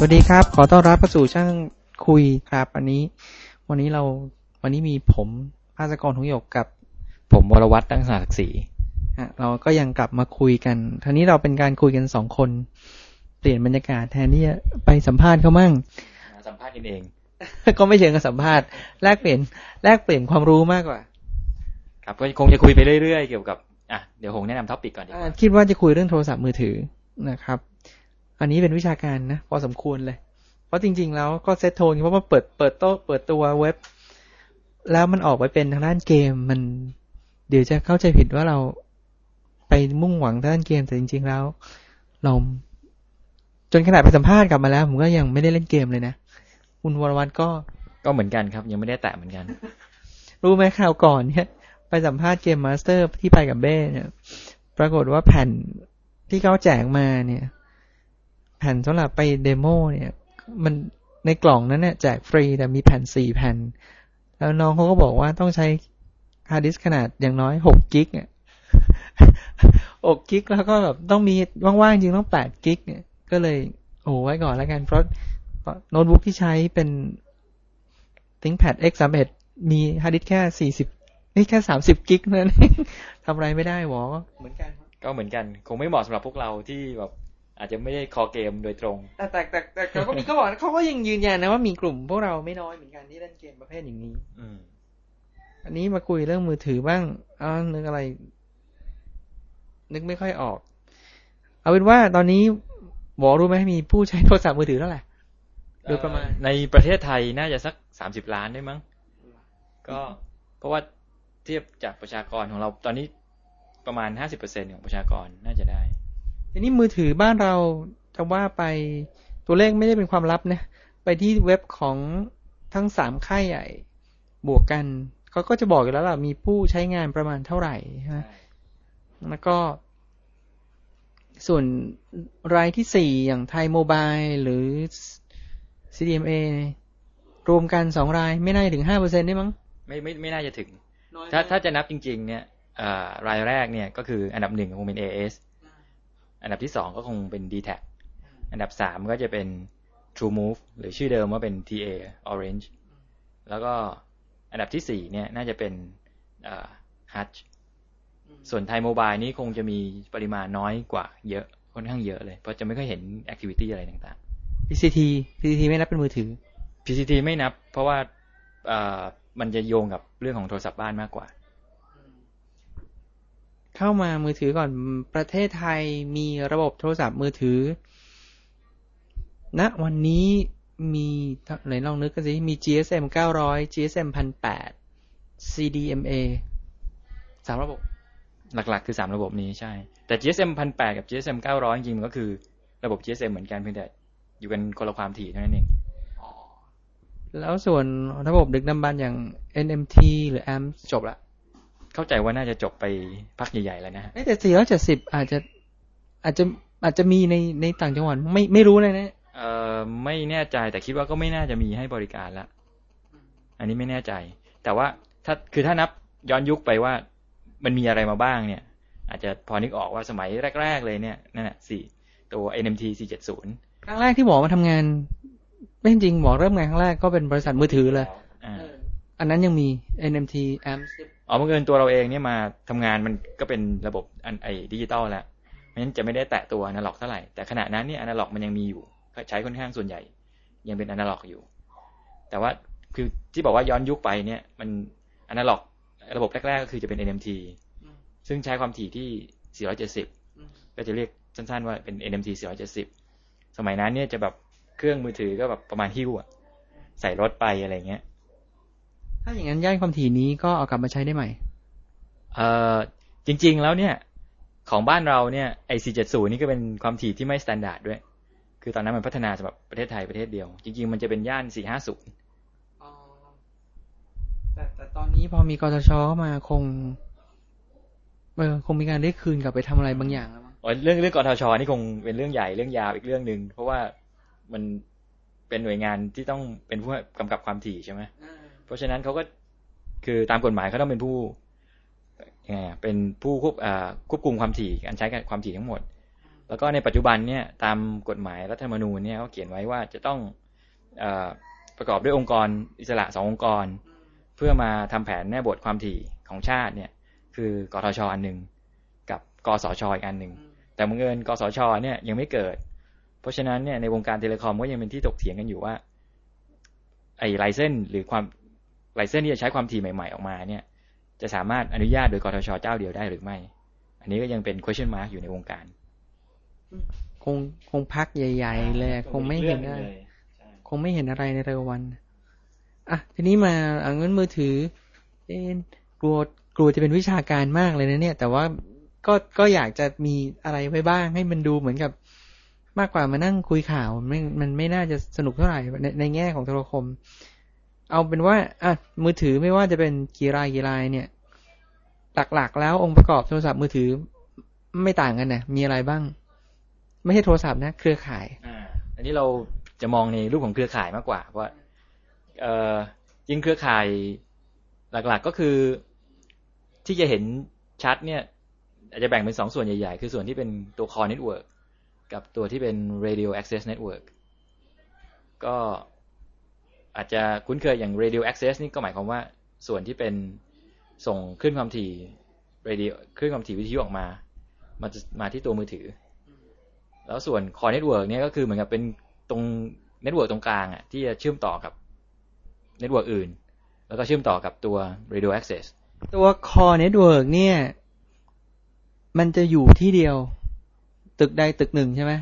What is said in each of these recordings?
สวัสดีครับ ขอต้อนรับเข้าสู่ช่างคุยครับวันนี้ วันนี้เราวันนี้มีผมภาสกรทุงหยกกับ ผมวรวัตรตั้งศักดิ์ศรีฮะเราก็ยังกลับมาคุยกันทีนี้เราเป็นการคุยกันสองคน เปลี่ยนบรรยากาศแทนที่จะไปสัมภาษณ์เขามั่งมาสัมภาษณ์กันเอง ก็ไม่เชิงกับสัมภาษณ์แลกเปลี่ยนแลกเปลี่ยนความรู้มากกว่า ครับก็คงจะคุยไปเรื่อยๆเกี่ยวกับอะเดี๋ยวผมแนะนำท็อปิกก่อนดีกอ่าว่าคิดว่าจะคุยเรื่องโทรศัพท์มือถือนะครับ อันนี้เป็นวิชาการนะพอสมควรเลย เพราะจริง ๆ แล้วก็ set tone เพราะว่าเปิดเปิดโต๊ะเปิดตัวเว็บ แล้วมันออกไปเป็นทางด้านเกมมัน เดี๋ยวจะเข้าใจผิดว่าเราไปมุ่งหวังทางด้านเกมแต่จริง ๆ แล้ว เราจนขนาดไปสัมภาษณ์กลับมาแล้ว ผมก็ยังไม่ได้เล่นเกมเลยนะคุณวรวัตรก็ก็เหมือนกันครับ ยังไม่ได้แตะเหมือนกัน รู้ไหมคราวก่อนเนี่ย ไปสัมภาษณ์ game master ที่ไปกับเบ้เนี่ย ปรากฏว่าแผ่นที่เขาแจกมาเนี่ย แผ่นสำหรับไป demo เนี่ย มันในกล่องนั้นเนี่ยแจกฟรีแต่มีแผ่นสี่แผ่น แล้วน้องเขาก็บอกว่าต้องใช้ฮาร์ดดิสก์ขนาดอย่างน้อยหก gig เนี่ยหก gig แล้วก็แบบต้องมีว่างๆจริงต้องแปด gig เนี่ย ก็เลยโอ้ไว้ก่อนแล้วกัน เพราะเพราะโน้ตบุ๊กที่ใช้เป็น ThinkPad X 3 1มีฮาร์ดดิสก์แค่สี่สิบนี่แค่สามสิบกิกนั่นเองทำอะไรไม่ได้หวอเหมือนกัน ก็เหมือนกัน คงไม่เหมาะสำหรับพวกเราที่แบบ อาจจะไม่ได้คอเกมโดยตรง แต่แต่แต่แต่เขาก็มีเขาบอกเขาก็ยังยืนยันนะว่ามีกลุ่มพวกเราไม่น้อยเหมือนกันที่เล่นเกมประเภทอย่างนี้ อืม อันนี้มาคุยเรื่องมือถือบ้างอ้าวนึกอะไร นึกไม่ค่อยออก เอาเป็นว่าตอนนี้หวอรู้ไหมมีผู้ใช้โทรศัพท์มือถือเท่าไหร่โดยประมาณเอ่อในประเทศไทยน่าจะสักสามสิบล้านได้มั้ง ก็เพราะว่าเทียบจากประชากรของเราตอนนี้ประมาณห้าสิบเปอร์เซ็นของประชากรน่าจะได้ ทีนี้มือถือบ้านเราจะว่าไปตัวเลขไม่ได้เป็นความลับนะไปที่เว็บของทั้งสามค่ายใหญ่บวกกันเขาก็จะบอกอยู่แล้วล่ะมีผู้ใช้งานประมาณเท่าไหร่ใช่ไหมแล้วก็ ส่วนรายที่สี่อย่างไทยโมบายหรือ CDMA รวมกันสองรายไม่น่าจะถึงห้าเปอร์เซ็นได้มั้งไม่ไม่ไม่น่าจะถึง ถ้าถ้าจะนับจริง ๆ เนี่ยเอ่อรายแรกเนี่ยก็คืออันดับหนึ่งคงเป็น AS อันดับที่สองก็คงเป็น d t แทอันดับสามก็จะเป็น True Move หรือชื่อเดิมว่าเป็น TA Orange แล้วก็อันดับที่สี่เนี่ยน่าจะเป็นเอ่อ Hutch ส่วนไทยโมบายนี่คงจะมีปริมาณน้อยกว่าเยอะค่อนข้างเยอะเลย เพราะจะไม่ค่อยเห็น activity อะไรต่าง PCT PCT ไม่นับเป็นมือถือๆ PCT ไม่นับ เพราะว่าเอ่อมันจะโยงกับเรื่องของโทรศัพท์บ้านมากกว่า เข้ามามือถือก่อนประเทศไทยมีระบบโทรศัพท์มือถือณวันนี้มีไหนลองนึกกันสิ มี GSM 900 GSM 1008 CDMA สามระบบ หลักๆ คือสามระบบนี้ใช่ แต่ GSM พันแปดกับ GSM เก้าร้อยจริงๆมันก็คือระบบ GSM เหมือนกันเพียงแต่อยู่กันคนละความถี่เท่านั้นเอง แล้วส่วนระบบดึกดำบรรพ์อย่าง NMT หรือ AMP จบละ เข้าใจว่าน่าจะจบไปพักใหญ่ๆแล้วนะฮะเอ้ยแต่470อาจจะอาจจะอาจจะมีในในต่างจังหวัดไม่ไม่รู้เลยนะเอ่อไม่แน่ใจแต่คิดว่าก็ไม่น่าจะมีให้บริการละอันนี้ไม่แน่ใจ แต่ว่าถ้าคือถ้านับย้อนยุคไปว่ามันมีอะไรมาบ้างเนี่ย อาจจะพอนึกออกว่าสมัยแรก ๆ เลยเนี่ยนั่นแหละสี่ตัว NMT 470 ครั้งแรกที่หมอมาทำงานไม่จริงหมอเริ่มงานครั้งแรกก็เป็นบริษัทมือถือเลยอ่าอันนั้นยังมี NMT AMP ออบังเอิญตัวเราเองเนี่ยมาทำงานมันก็เป็นระบบอันไอดิจิตอลแล้วเพราะนั้นจะไม่ได้แตะตัวอนาล็อกเท่าไหร่แต่ขณะนั้นเนี่ยอนาล็อกมันยังมีอยู่ก็ใช้ค่อนข้างส่วนใหญ่ ยังเป็นอนาล็อกอยู่ แต่ว่าคือที่บอกว่าย้อนยุคไปเนี่ย มันอนาล็อก ระบบแรกๆก็คือจะเป็น NMT ซึ่งใช้ความถี่ที่ 470 ก็จะเรียกสั้นๆว่าเป็น NMT 470 สมัยนั้นเนี่ยจะแบบเครื่องมือถือก็แบบประมาณหิ้วอะใส่รถไปอะไรเงี้ย ถ้าอย่างนั้นย่านความถี่นี้ก็เอากลับมาใช้ได้ใหม่ เอ่อจริง ๆ แล้วเนี่ย ของบ้านเราเนี่ยไอ้ 470 นี่ก็เป็นความถี่ที่ไม่ standard ด้วย คือตอนนั้นมันพัฒนาสำหรับประเทศไทยประเทศเดียว จริง ๆ มันจะเป็นย่าน 450แต่แต่ตอนนี้พอมีกทชเข้ามาคงเออคงมีการได้คืนกลับไปทำอะไรบางอย่างแล้วมั้งอ๋อเรื่องเรื่องกทชนี่คงเป็นเรื่องใหญ่เรื่องยาวอีกเรื่องหนึ่งเพราะว่ามันเป็นหน่วยงานที่ต้องเป็นผู้กำกับความถี่ใช่ไหม เพราะฉะนั้นเขาก็คือตามกฎหมายเขาต้องเป็นผู้ยังไงอะเป็นผู้ควบควบคุมความถี่การใช้ความถี่ทั้งหมด แล้วก็ในปัจจุบันเนี่ยตามกฎหมายรัฐธรรมนูญเนี่ยเขาเขียนไว้ว่าจะต้องอประกอบด้วยองค์กรอิสระสององค์กร เพื่อมาทำแผนแม่บทความถี่ของชาติเนี่ยคือกทชอันหนึ่งกับกสชอีกอันหนึ่งแต่บังเอิญกสชเนี่ยยังไม่เกิด เพราะฉะนั้นเนี่ยในวงการเทเลคอมก็ยังเป็นที่ตกเถียงกันอยู่ว่าไอ้ไลเซนหรือความ ไลเซนที่จะใช้ความถี่ใหม่ ๆ ออกมาเนี่ย จะสามารถอนุญาตโดยกทชเจ้าเดียวได้หรือไม่ อันนี้ก็ยังเป็น question mark อยู่ในวงการ คงคงพักใหญ่ ๆ เลยคงไม่เห็นได้คงไม่เห็นอะไรในเร็ววันอะทีนี้มาเอาเงินมือถือเอ็นกลัวกลัวจะเป็นวิชาการมากเลยนะเนี่ย แต่ว่าก็ก็อยากจะมีอะไรไว้บ้าง ให้มันดูเหมือนกับมากกว่ามานั่งคุยข่าวมันมันไม่น่าจะสนุกเท่าไหร่ในในแง่ของโทรคม เอาเป็นว่าอะมือถือไม่ว่าจะเป็นกี่รายกี่รายเนี่ย หลักๆ แล้วองค์ประกอบโทรศัพท์มือถือไม่ต่างกันนะมีอะไรบ้าง ไม่ใช่โทรศัพท์นะ เครือข่ายอ่าอันนี้เราจะมองในรูปของเครือข่ายมากกว่า เพราะเอ่อยิงเครือข่ายหลักๆก็คือที่จะเห็นชัดเนี่ย อาจจะแบ่งเป็นสองส่วนใหญ่ๆ คือส่วนที่เป็นตัว core network กับตัวที่เป็น radio access network ก็ อาจจะคุ้นเคยอย่าง radio access นี่ก็หมายความว่าส่วนที่เป็นส่งคลื่นความถี่ radio คลื่นความถี่วิทยุออกมามามาที่ตัวมือถือ แล้วส่วน core network เนี่ยก็คือเหมือนกับเป็นตรง network ตรงกลางอะที่จะเชื่อมต่อกับ network อื่น แล้วก็เชื่อมต่อกับตัว radio access ตัว core network เนี่ย มันจะอยู่ที่เดียว ตึกใดตึกหนึ่งใช่ไหม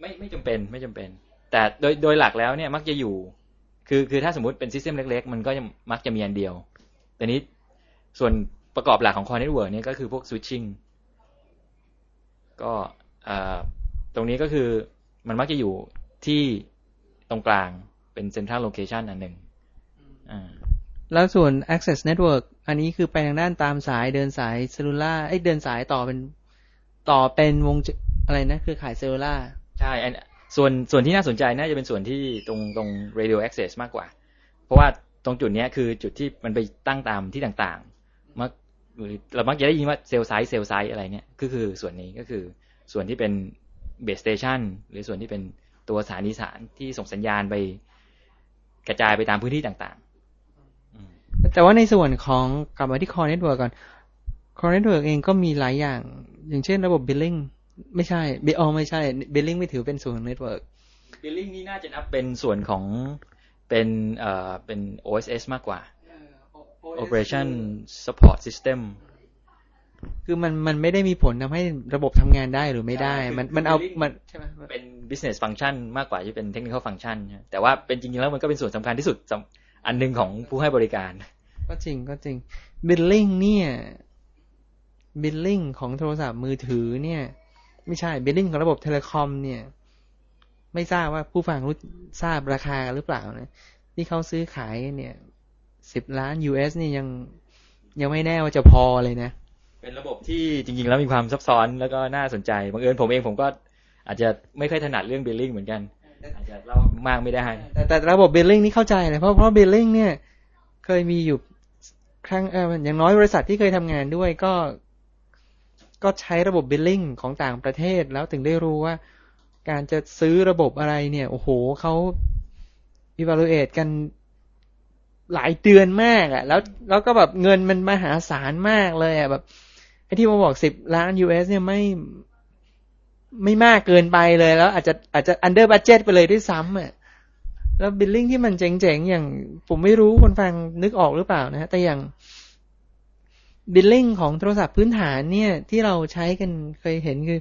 ไม่ไม่จำเป็นไม่จำเป็น แต่โดยโดยหลักแล้วเนี่ยมักจะอยู่ คือคือถ้าสมมติเป็นซิสเต็มเล็ก ๆ มันก็มักจะมีอันเดียว แต่นี้ส่วนประกอบหลักของ core network เนี่ยก็คือพวก switching ก็ตรงนี้ก็คือมันมักจะอยู่ที่ตรงกลางเป็น central location อันหนึ่งแล้วส่วน access network อันนี้คือไปทางด้านตามสายเดินสาย cellular ไอ้เดินสายต่อเป็นต่อเป็นวงอะไรนะ คือข่าย cellular ใช่ ส่วนส่วนที่น่าสนใจน่าจะเป็นส่วนที่ตรงตรง radio access มากกว่า เพราะว่าตรงจุดนี้คือจุดที่มันไปตั้งตามที่ต่างๆมักเรามักจะได้ยินว่า cell site cell site อะไรเนี่ยก็คือส่วนนี้ก็คือส่วนที่เป็นเบสสเตชันหรือส่วนที่เป็นตัวสถานีสารที่ส่งสัญญาณไปกระจายไปตามพื้นที่ต่างๆ แต่ว่าในส่วนของกลับมาที่ core network ก่อน core network เองก็มีหลายอย่าง อย่างเช่นระบบ billing ไม่ใช่บอไม่ใช่ billing ไม่ถือเป็นส่วนของ network billing นี่น่าจะนับเป็นส่วนของเป็นเอ่อเป็น OSS มากกว่า operation support system คือมันมันไม่ได้มีผลทำให้ระบบทำงานได้หรือไม่ได้ มันมันเอามันใช่ไหมเป็น business function มากกว่าที่เป็น technical function แต่ว่าเป็นจริงๆแล้วมันก็เป็นส่วนสำคัญที่สุดอันหนึ่งของผู้ให้บริการ ก็จริงก็จริง billing เนี่ย billing ของโทรศัพท์มือถือเนี่ย ไม่ใช่ billing ของระบบเทเลคอม เนี่ย ไม่ทราบว่าผู้ฟังรู้ทราบราคาหรือเปล่านะที่เขาซื้อขายเนี่ยสิบล้าน US นี่ยังยังไม่แน่ว่าจะพอเลยนะ เป็นระบบที่จริง ๆ แล้วมีความซับซ้อนแล้วก็น่าสนใจบังเอิญผมเองผมก็อาจจะไม่ค่อยถนัดเรื่อง billing เหมือนกัน อาจจะเล่ามากไม่ได้ แต่แต่ระบบ billing นี่เข้าใจเลยเพราะเพราะ billing เนี่ยเคยมีอยู่ครั้งเอออย่างน้อยบริษัทที่เคยทำงานด้วยก็ ก็ใช้ระบบ billing ของต่างประเทศ แล้วถึงได้รู้ว่า การจะซื้อระบบอะไรเนี่ย โอ้โหเขา evaluate กันหลายเดือนมากอะ่ะ แล้วแล้วก็แบบเงินมันมหาศาลมากเลยอะ่ะแบบไอ้ที่มาบอกสิบล้าน US เนี่ยไม่ไม่มากเกินไปเลยแล้ว อาจจะอาจจะ under budget ไปเลยด้วยซ้ำอะแล้ว billing ที่มันเจ๋งๆ อย่างผมไม่รู้คนฟังนึกออกหรือเปล่านะฮะแต่อย่าง billing ของโทรศัพท์พื้นฐานเนี่ยที่เราใช้กันเคยเห็นคือ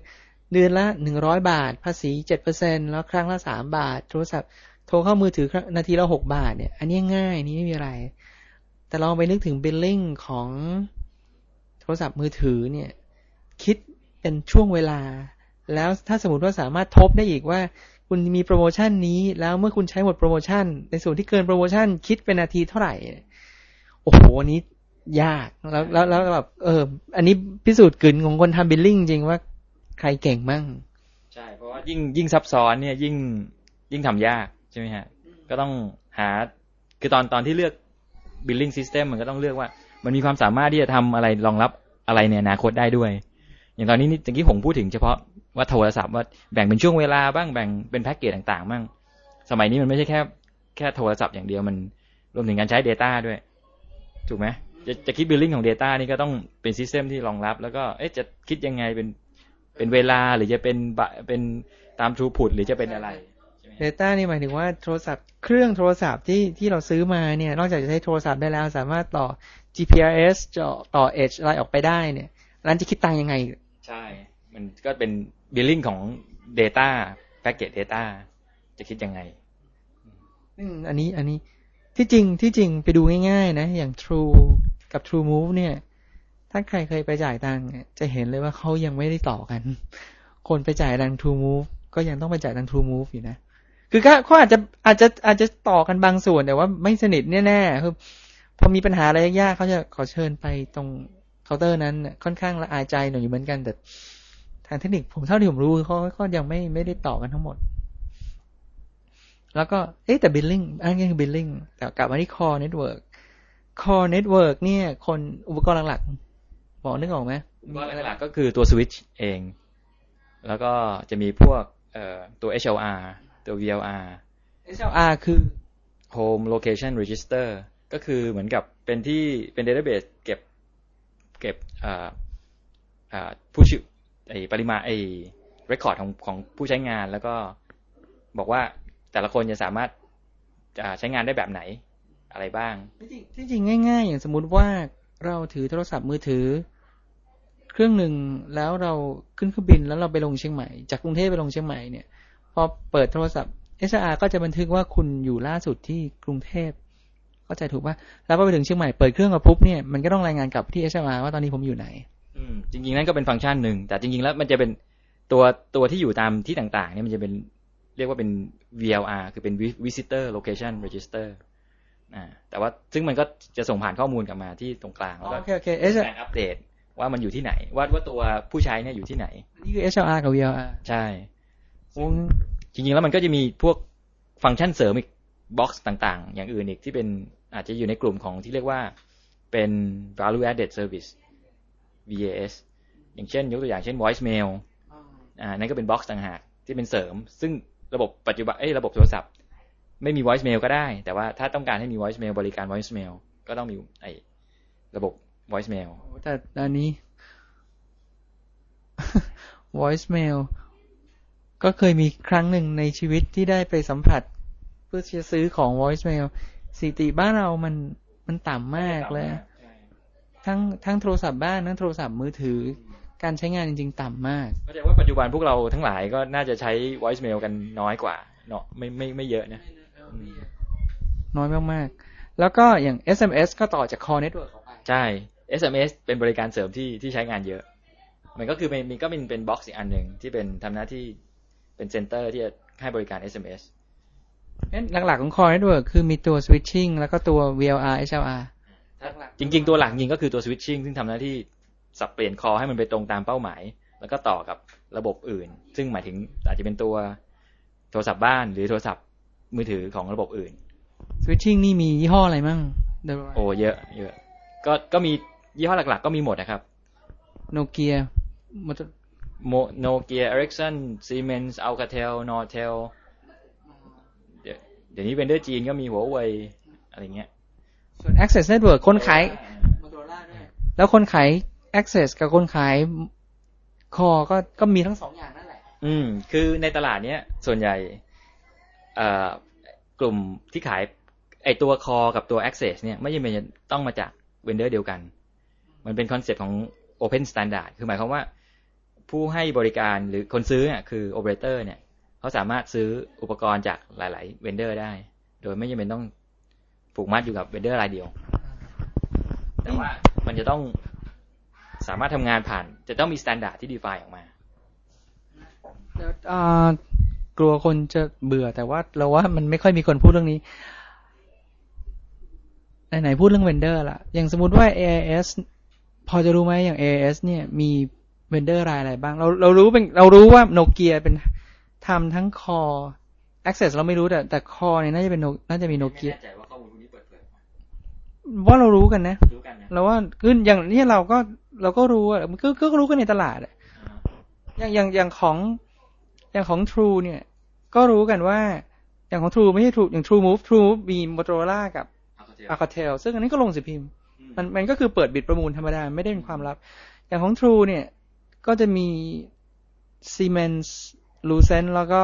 เดือนละหนึ่งร้อยบาท ภาษีเจ็ดเปอร์เซ็นแล้วครั้งละสามบาท โทรศัพท์โทรเข้ามือถือนาทีละหกบาทเนี่ยอันนี้ง่ายนี่ไม่มีอะไร แต่ลองไปนึกถึงบิลลิ่งของโทรศัพท์มือถือเนี่ยคิดเป็นช่วงเวลา แล้วถ้าสมมติว่าสามารถทบได้อีกว่าคุณมีโปรโมชั่นนี้ แล้วเมื่อคุณใช้หมดโปรโมชั่น ในส่วนที่เกินโปรโมชั่นคิดเป็นนาทีเท่าไหร่ โอ้โหนี้ ยาก แล้วแล้วแล้วแบบเออ อันนี้พิสูจน์กึนของคนทำบิลลิ่งจริงว่าใครเก่งมั่ง ใช่ เพราะว่ายิ่งยิ่งซับซ้อนเนี่ยยิ่งยิ่งทำยากใช่ไหมฮะ ก็ต้องหา คือตอนตอนที่เลือกบิลลิ่งซิสเต็มมันก็ต้องเลือกว่า มันมีความสามารถที่จะทำอะไรรองรับอะไรในอนาคตได้ด้วย อย่างตอนนี้นี่ตะกี้ผมพูดถึงเฉพาะว่าโทรศัพท์ว่าแบ่งเป็นช่วงเวลาบ้างแบ่งเป็นแพ็กเกจต่างๆบ้างสมัยนี้มันไม่ใช่แค่แค่โทรศัพท์อย่างเดียวมันรวมถึงการใช้ Data ด้วย ถูกไหม จะจะคิด billing ของ Data นี่ก็ต้องเป็น system ที่รองรับ แล้วก็เอ๊ะจะคิดยังไงเป็นเป็นเวลาหรือจะเป็นบะเป็นตาม throughput หรือจะเป็นอะไร Data นี่หมายถึงว่าโทรศัพท์เครื่องโทรศัพท์ที่ที่เราซื้อมาเนี่ย นอกจากจะใช้โทรศัพท์ได้แล้ว สามารถต่อ GPRS ต่อต่อ EDGE อะไรออกไปได้เนี่ยแล้วจะคิดตังยังไง ใช่ มันก็เป็น billing ของ Data แพ็กเกจ Data จะคิดยังไงอืมอันนี้อันนี้ที่จริงที่จริงไปดูง่ายๆนะ อย่าง True กับ True Move เนี่ย ถ้าใครเคยไปจ่ายตังค์จะเห็นเลยว่าเขายังไม่ได้ต่อกัน คนไปจ่ายตัง True Move ก็ยังต้องไปจ่ายตัง True Move อยู่นะ คือก็เขาอาจจะอาจจะอาจจะต่อกันบางส่วนแต่ว่าไม่สนิทแน่ๆคือพอมีปัญหาอะไรยากๆเขาจะขอเชิญไปตรงเคาน์เตอร์นั้นค่อนข้างละอายใจหน่อยอยู่เหมือนกันแต่ทางเทคนิคผมเท่าที่ผมรู้เขาก็ยังไม่ไม่ได้ต่อกันทั้งหมด แล้วก็เอ๊ะแต่ billing อันนี้คือ billing แต่กลับมาที่ core network core network เนี่ย คนอุปกรณ์หลักๆบอกนึกออกไหมก็หลักๆก็คือตัวสวิตช์เอง แล้วก็จะมีพวกเอ่อตัว HLR ตัว VLR SLR คือ Home Location Register ก็คือเหมือนกับเป็นที่เป็น database เก็บเก็บอ่าอ่าผู้ชื่อไอปริมาณไอ record ของของผู้ใช้งานแล้วก็บอกว่าแต่ละคนจะสามารถจะใช้งานได้แบบไหน อะไรบ้าง ที่จริงง่าย ๆ อย่างสมมุติว่าเราถือโทรศัพท์มือถือ เครื่องหนึ่งแล้วเราขึ้นเครื่องบินแล้วเราไปลงเชียงใหม่ จากกรุงเทพไปลงเชียงใหม่เนี่ย พอเปิดโทรศัพท์ SR ก็จะบันทึกว่าคุณอยู่ล่าสุดที่กรุงเทพเข้าใจถูกปะแล้วพอไปถึงเชียงใหม่เปิดเครื่องมาปุ๊บเนี่ยมันก็ต้องรายงานกลับที่ SR ว่าตอนนี้ผมอยู่ไหน อืมจริงๆนั่นก็เป็นฟังก์ชันหนึ่งแต่จริงๆแล้วมันจะเป็นตัวตัวที่อยู่ตามที่ต่างๆเนี่ยมันจะเป็นเรียกว่าเป็น VLR คือเป็น Visitor Location Register อ่า แต่ว่าซึ่งมันก็จะส่งผ่านข้อมูลกลับมาที่ตรงกลางแล้วก็โอเคโอเคก SR ารอัปเดตว่ามันอยู่ที่ไหน ว่าว่าตัวผู้ใช้เนี่ยอยู่ที่ไหน นี่คือ HLR กับ VLR ใช่วงจริงๆแล้วมันก็จะมีพวกฟังก์ชันเสริมอีก box ต่างๆ อย่างอื่นอีกที่เป็นอาจจะอยู่ในกลุ่มของที่เรียกว่าเป็น value added service VAS อย่างเช่น ยกตัวอย่างเช่น voicemail อ่านั่นก็เป็น box ต่างหากที่เป็นเสริม ซึ่งระบบปัจจุบันเอ้ยระบบโทรศัพท์ ไม่มี voicemail ก็ได้ แต่ว่าถ้าต้องการให้มี voicemail บริการ voicemail ก็ต้องมีไอ้ระบบ voicemail แต่อันนี้ voicemail ก็เคยมีครั้งหนึ่งในชีวิตที่ได้ไปสัมผัส เพื่อที่จะซื้อของ voicemail สถิติบ้านเรามันมันต่ำมากเลย ทั้งทั้งโทรศัพท์บ้านทั้งโทรศัพท์มือถือ การใช้งานจริง ๆ ต่ำมากก็จะว่าปัจจุบันพวกเราทั้งหลายก็น่าจะใช้ voicemail กันน้อยกว่า เนาะไม่ไม่ไม่เยอะนะ น้อยมากๆ แล้วก็อย่าง SMS ก็ต่อจาก core network ออกไป ใช่ SMS เป็นบริการเสริมที่ที่ใช้งานเยอะ มันก็คือมันมีก็เป็นเป็นบ็อกซ์อีกอันหนึ่งที่เป็นทำหน้าที่เป็นเซ็นเตอร์ที่จะให้บริการ SMS งั้นหลักๆของ core network คือมีตัว switching แล้วก็ตัว VLR HLR จริง ๆ ตัวหลักจริงก็คือตัว switching ซึ่งทำหน้าที่สับเปลี่ยนคอให้มันไปตรงตามเป้าหมาย แล้วก็ต่อกับระบบอื่น ซึ่งหมายถึงอาจจะเป็นตัวโทรศัพท์บ้านหรือโทรศัพท์ มือถือของระบบอื่น switching นี่มียี่ห้ออะไรมั่งโอ้เยอะ เยอะ ก็ก็มียี่ห้อหลัก ๆ ก็มีหมดนะครับโนเกียโนเกียเอริกสันซีเมนส์อัลคาเทลนอร์เทลเดี๋ยวเดี๋ยวนี้ vendor จีนก็มีหัวเว่ยอะไรเงี้ย ส่วน access network คนขายแล้วคนขาย access กับคนขาย core ก็ก็มีทั้งสองอย่างนั่นแหละ อืม คือในตลาดเนี้ย ส่วนใหญ่เอ่อ กลุ่มที่ขายไอตัว core กับตัว access เนี่ยไม่จำเป็นต้องมาจาก vendor เดียวกัน มันเป็น concept ของ open standard คือหมายความว่า ผู้ให้บริการหรือคนซื้อเนี่ยคือ operator เนี่ยเขาสามารถซื้ออุปกรณ์จากหลาย ๆ vendor ได้ โดยไม่จำเป็นต้องผูกมัดอยู่กับ vendor รายเดียว แต่ว่ามันจะต้องสามารถทำงานผ่าน จะต้องมีมาตรฐานที่ define ออกมาอ่า กลัวคนจะเบื่อแต่ว่าเราว่ามันไม่ค่อยมีคนพูดเรื่องนี้ไหนๆพูดเรื่อง vendor ละอย่างสมมติว่า AIS พอจะรู้ไหมอย่าง AIS เนี่ยมี vendor รายอะไรบ้าง เราเรารู้เป็นเรารู้ว่าโนเกียเป็นทำทั้ง core Access เราไม่รู้แต่แต่คอเนี่ยน่าจะเป็นน่าจะมีโนเกียไม่แน่ใจว่าข้อมูลพวกนี้เปิดเผยว่าเรารู้กันนะรู้กันนะเราว่าคืออย่างนี้เราก็เราก็รู้อะมันก็ก็รู้กันในตลาดอะอย่างอย่างอย่างของ อย่างของ True เนี่ย ก็รู้กันว่า อย่างของ True ไม่ใช่ True อย่าง True Move True Move มี Motorola กับ Alcatel ซึ่งอันนี้ก็ลงสิพิมพ์ มันมันก็คือเปิดบิดประมูลธรรมดา ไม่ได้เป็นความลับ อย่างของ True เนี่ย ก็จะมี Siemens Lucent แล้วก็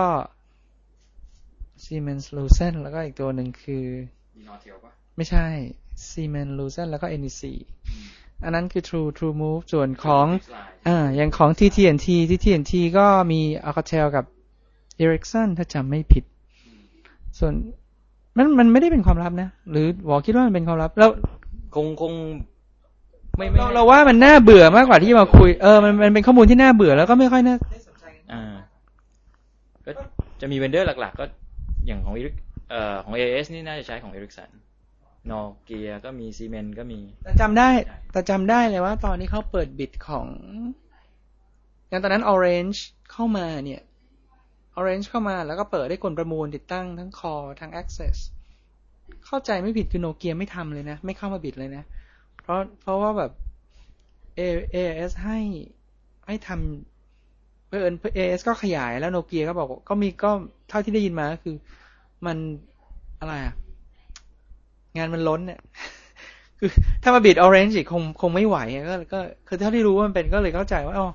Siemens Lucent แล้วก็อีกตัวหนึ่งคือ มีนอเทลปะไม่ใช่ Siemens Lucent แล้วก็ NEC อันนั้นคือ True True Move ส่วนของอ่าอย่างของ TTNT TTNT ก็มี Alcatel กับ Ericsson ถ้าจำไม่ผิด ส่วนมันมันไม่ได้เป็นความลับนะ หรือหวอคิดว่ามันเป็นความลับ แล้วคงคงไม่ไม่เราเราว่ามันน่าเบื่อมากกว่าที่จะมาคุย เออมันมันเป็นข้อมูลที่น่าเบื่อแล้วก็ไม่ค่อยน่าอ่า ก็จะมี vendor หลัก ๆ ก็อย่างของ Eric เอ่อของ AS นี่น่าจะใช้ของ Ericsson โนเกียก็มีซีเมนส์ก็มีแต่จำได้ แต่จำได้เลยว่า ตอนที่เขาเปิด bid ของอย่างตอนนั้น Orange เข้ามาเนี่ย Orange เข้ามาแล้วก็เปิดให้คนประมูลติดตั้งทั้ง Core ทั้ง Access เข้าใจไม่ผิดคือโนเกียไม่ทำเลยนะ ไม่เข้ามาบิดเลยนะ เพราะเพราะว่าแบบ A AS ให้ให้ทำเพื่อน AS ก็ขยายแล้วโนเกียก็บอกว่าก็มีก็เท่าที่ได้ยินมาก็คือ มันอะไรอะ งานมันล้นเนี่ยคือถ้ามาบิด Orange อีกคงคงไม่ไหวอะก็ก็คือเท่าที่รู้ว่ามันเป็นก็เลยเข้าใจว่าอ๋อ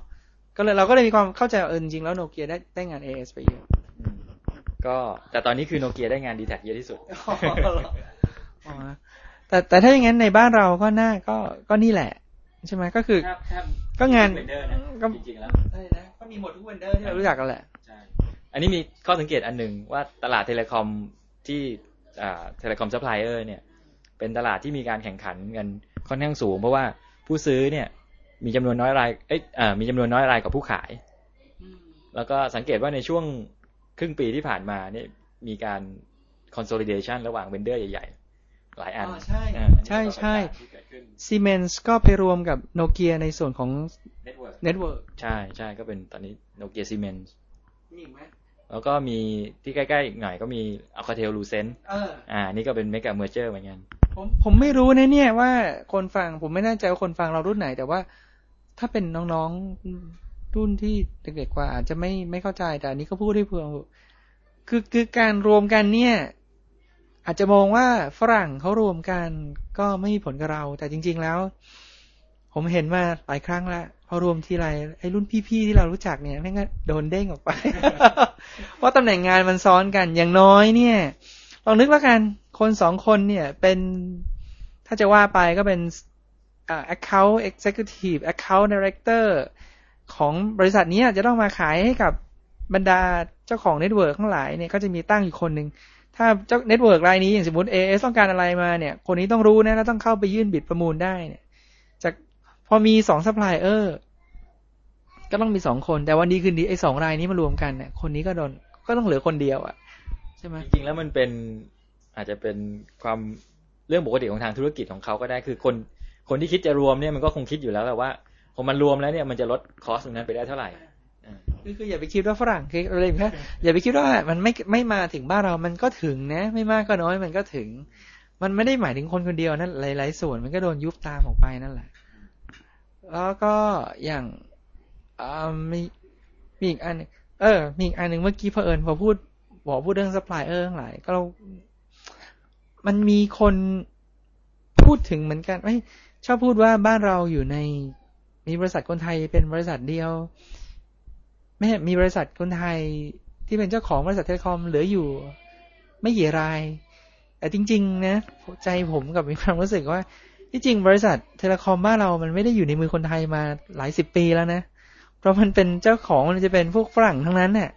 ก็เลยเราก็เลยมีความเข้าใจว่าเออจริงๆแล้วโนเกียได้ได้งาน AS ไปเยอะอืมก็แต่ตอนนี้คือโนเกียได้งานดีแทคเยอะที่สุดอ๋อแต่แต่ถ้าอย่างนั้นในบ้านเราก็น่าก็ก็นี่แหละ ใช่ไหมก็คือแทบแทบก็งาน vendor นะก็จริงๆแล้วใช่นะก็มีหมดทุก vendor ที่เรารู้จักกันแหละใช่อันนี้มีข้อสังเกตอันหนึ่งว่าตลาด telecom ที่อ่า telecom supplier เนี่ย เป็นตลาดที่มีการแข่งขันกันค่อนข้างสูง เพราะว่าผู้ซื้อเนี่ย มีจำนวนน้อยรายเอ้ยอ่ามีจำนวนน้อยรายกว่าผู้ขาย แล้วก็สังเกตว่าในช่วงครึ่งปีที่ผ่านมาเนี่ยมีการ consolidation ระหว่าง vendor ใหญ่ๆ หลายอันอ๋อใช่อ่าใช่ใช่ที่เกิดขึ้นซีเมนส์ก็ไปรวมกับโนเกียในส่วนของ network networkใช่ใช่ก็เป็นตอนนี้โนเกียซีเมนส์มีอีกไหมแล้วก็มีที่ใกล้ ๆ อีกหน่อยก็มี Alcatel Lucent เอออ่า นี่ก็เป็น mega merger เหมือนกัน ผมผมไม่รู้นะเนี่ยว่าคนฟังผมไม่แน่ใจว่าคนฟังเรารุ่นไหน แต่ว่าถ้าเป็นน้องๆรุ่นที่เด็กๆกว่า อาจจะไม่ไม่เข้าใจแต่อันนี้ก็พูดให้เพื่อคือคือการรวมกันเนี่ย อาจจะมองว่าฝรั่งเขารวมกันก็ไม่มีผลกับเรา แต่จริง ๆแล้ว ผมเห็นมาหลายครั้งแล้วพอรวมทีไรไอ้รุ่นพี่ๆที่เรารู้จักเนี่ยแม่งก็โดนเด้งออกไปเพราะตำแหน่งงานมันซ้อนกันอย่างน้อยเนี่ยลองนึกแล้วกัน คนสองคนเนี่ยเป็นถ้าจะว่าไปก็เป็น account executive account director ของบริษัทนี้จะต้องมาขายให้กับบรรดาเจ้าของ network ทั้งหลายเนี่ยก็จะมีตั้งอยู่คนหนึ่งถ้าเจ้า network รายนี้อย่างสมมติ AIS ต้องการอะไรมาเนี่ย คนนี้ต้องรู้นะแล้วต้องเข้าไปยื่น bid ประมูลได้เนี่ยจากพอมีสองซัพพลายเออร์ก็ต้องมีสองคน แต่วันดีคืนดีไอ้สองรายนี้มารวมกันเนี่ยคนนี้ก็โดนก็ต้องเหลือคนเดียวอะใช่ไหมจริงๆแล้วมันเป็น อาจจะเป็นความเรื่องปกติของทางธุรกิจของเขาก็ได้คือคนคนที่คิดจะรวมเนี่ยมันก็คงคิดอยู่แล้วแหละว่าพอมันรวมแล้วเนี่ยมันจะลดคอสตรงนั้นไปได้เท่าไหร่อือคืออย่าไปคิดว่าฝรั่งคืออะไรแค่อย่าไปคิดว่ามันไม่ไม่มาถึงบ้านเรามันก็ถึงนะ ไม่มากก็น้อยมันก็ถึง มันไม่ได้หมายถึงคนคนเดียวนั่นหลาย ๆ ส่วนมันก็โดนยุบตามออกไปนั่นแหละ แล้วก็อย่างอ่ามีมีอีกอันเออ มีอีกอันหนึ่งเมื่อกี้เผอิญพอพูดบอกพูดเรื่องซัพพลายเออร์ทั้งหลายก็เรา มันมีคนพูดถึงเหมือนกันไม่ชอบพูดว่าบ้านเราอยู่ใน มีบริษัทคนไทยเป็นบริษัทเดียวไม่มีบริษัทคนไทยที่เป็นเจ้าของบริษัท telecom เหลืออยู่ ไม่กี่ราย แต่จริง ๆ นะใจผมกับมีความรู้สึกว่า ที่จริงบริษัท telecom บ้านเรามันไม่ได้อยู่ในมือคนไทยมาหลายสิบปีแล้วนะเพราะมันเป็นเจ้าของมันจะเป็นพวกฝรั่งทั้งนั้นเนี่ย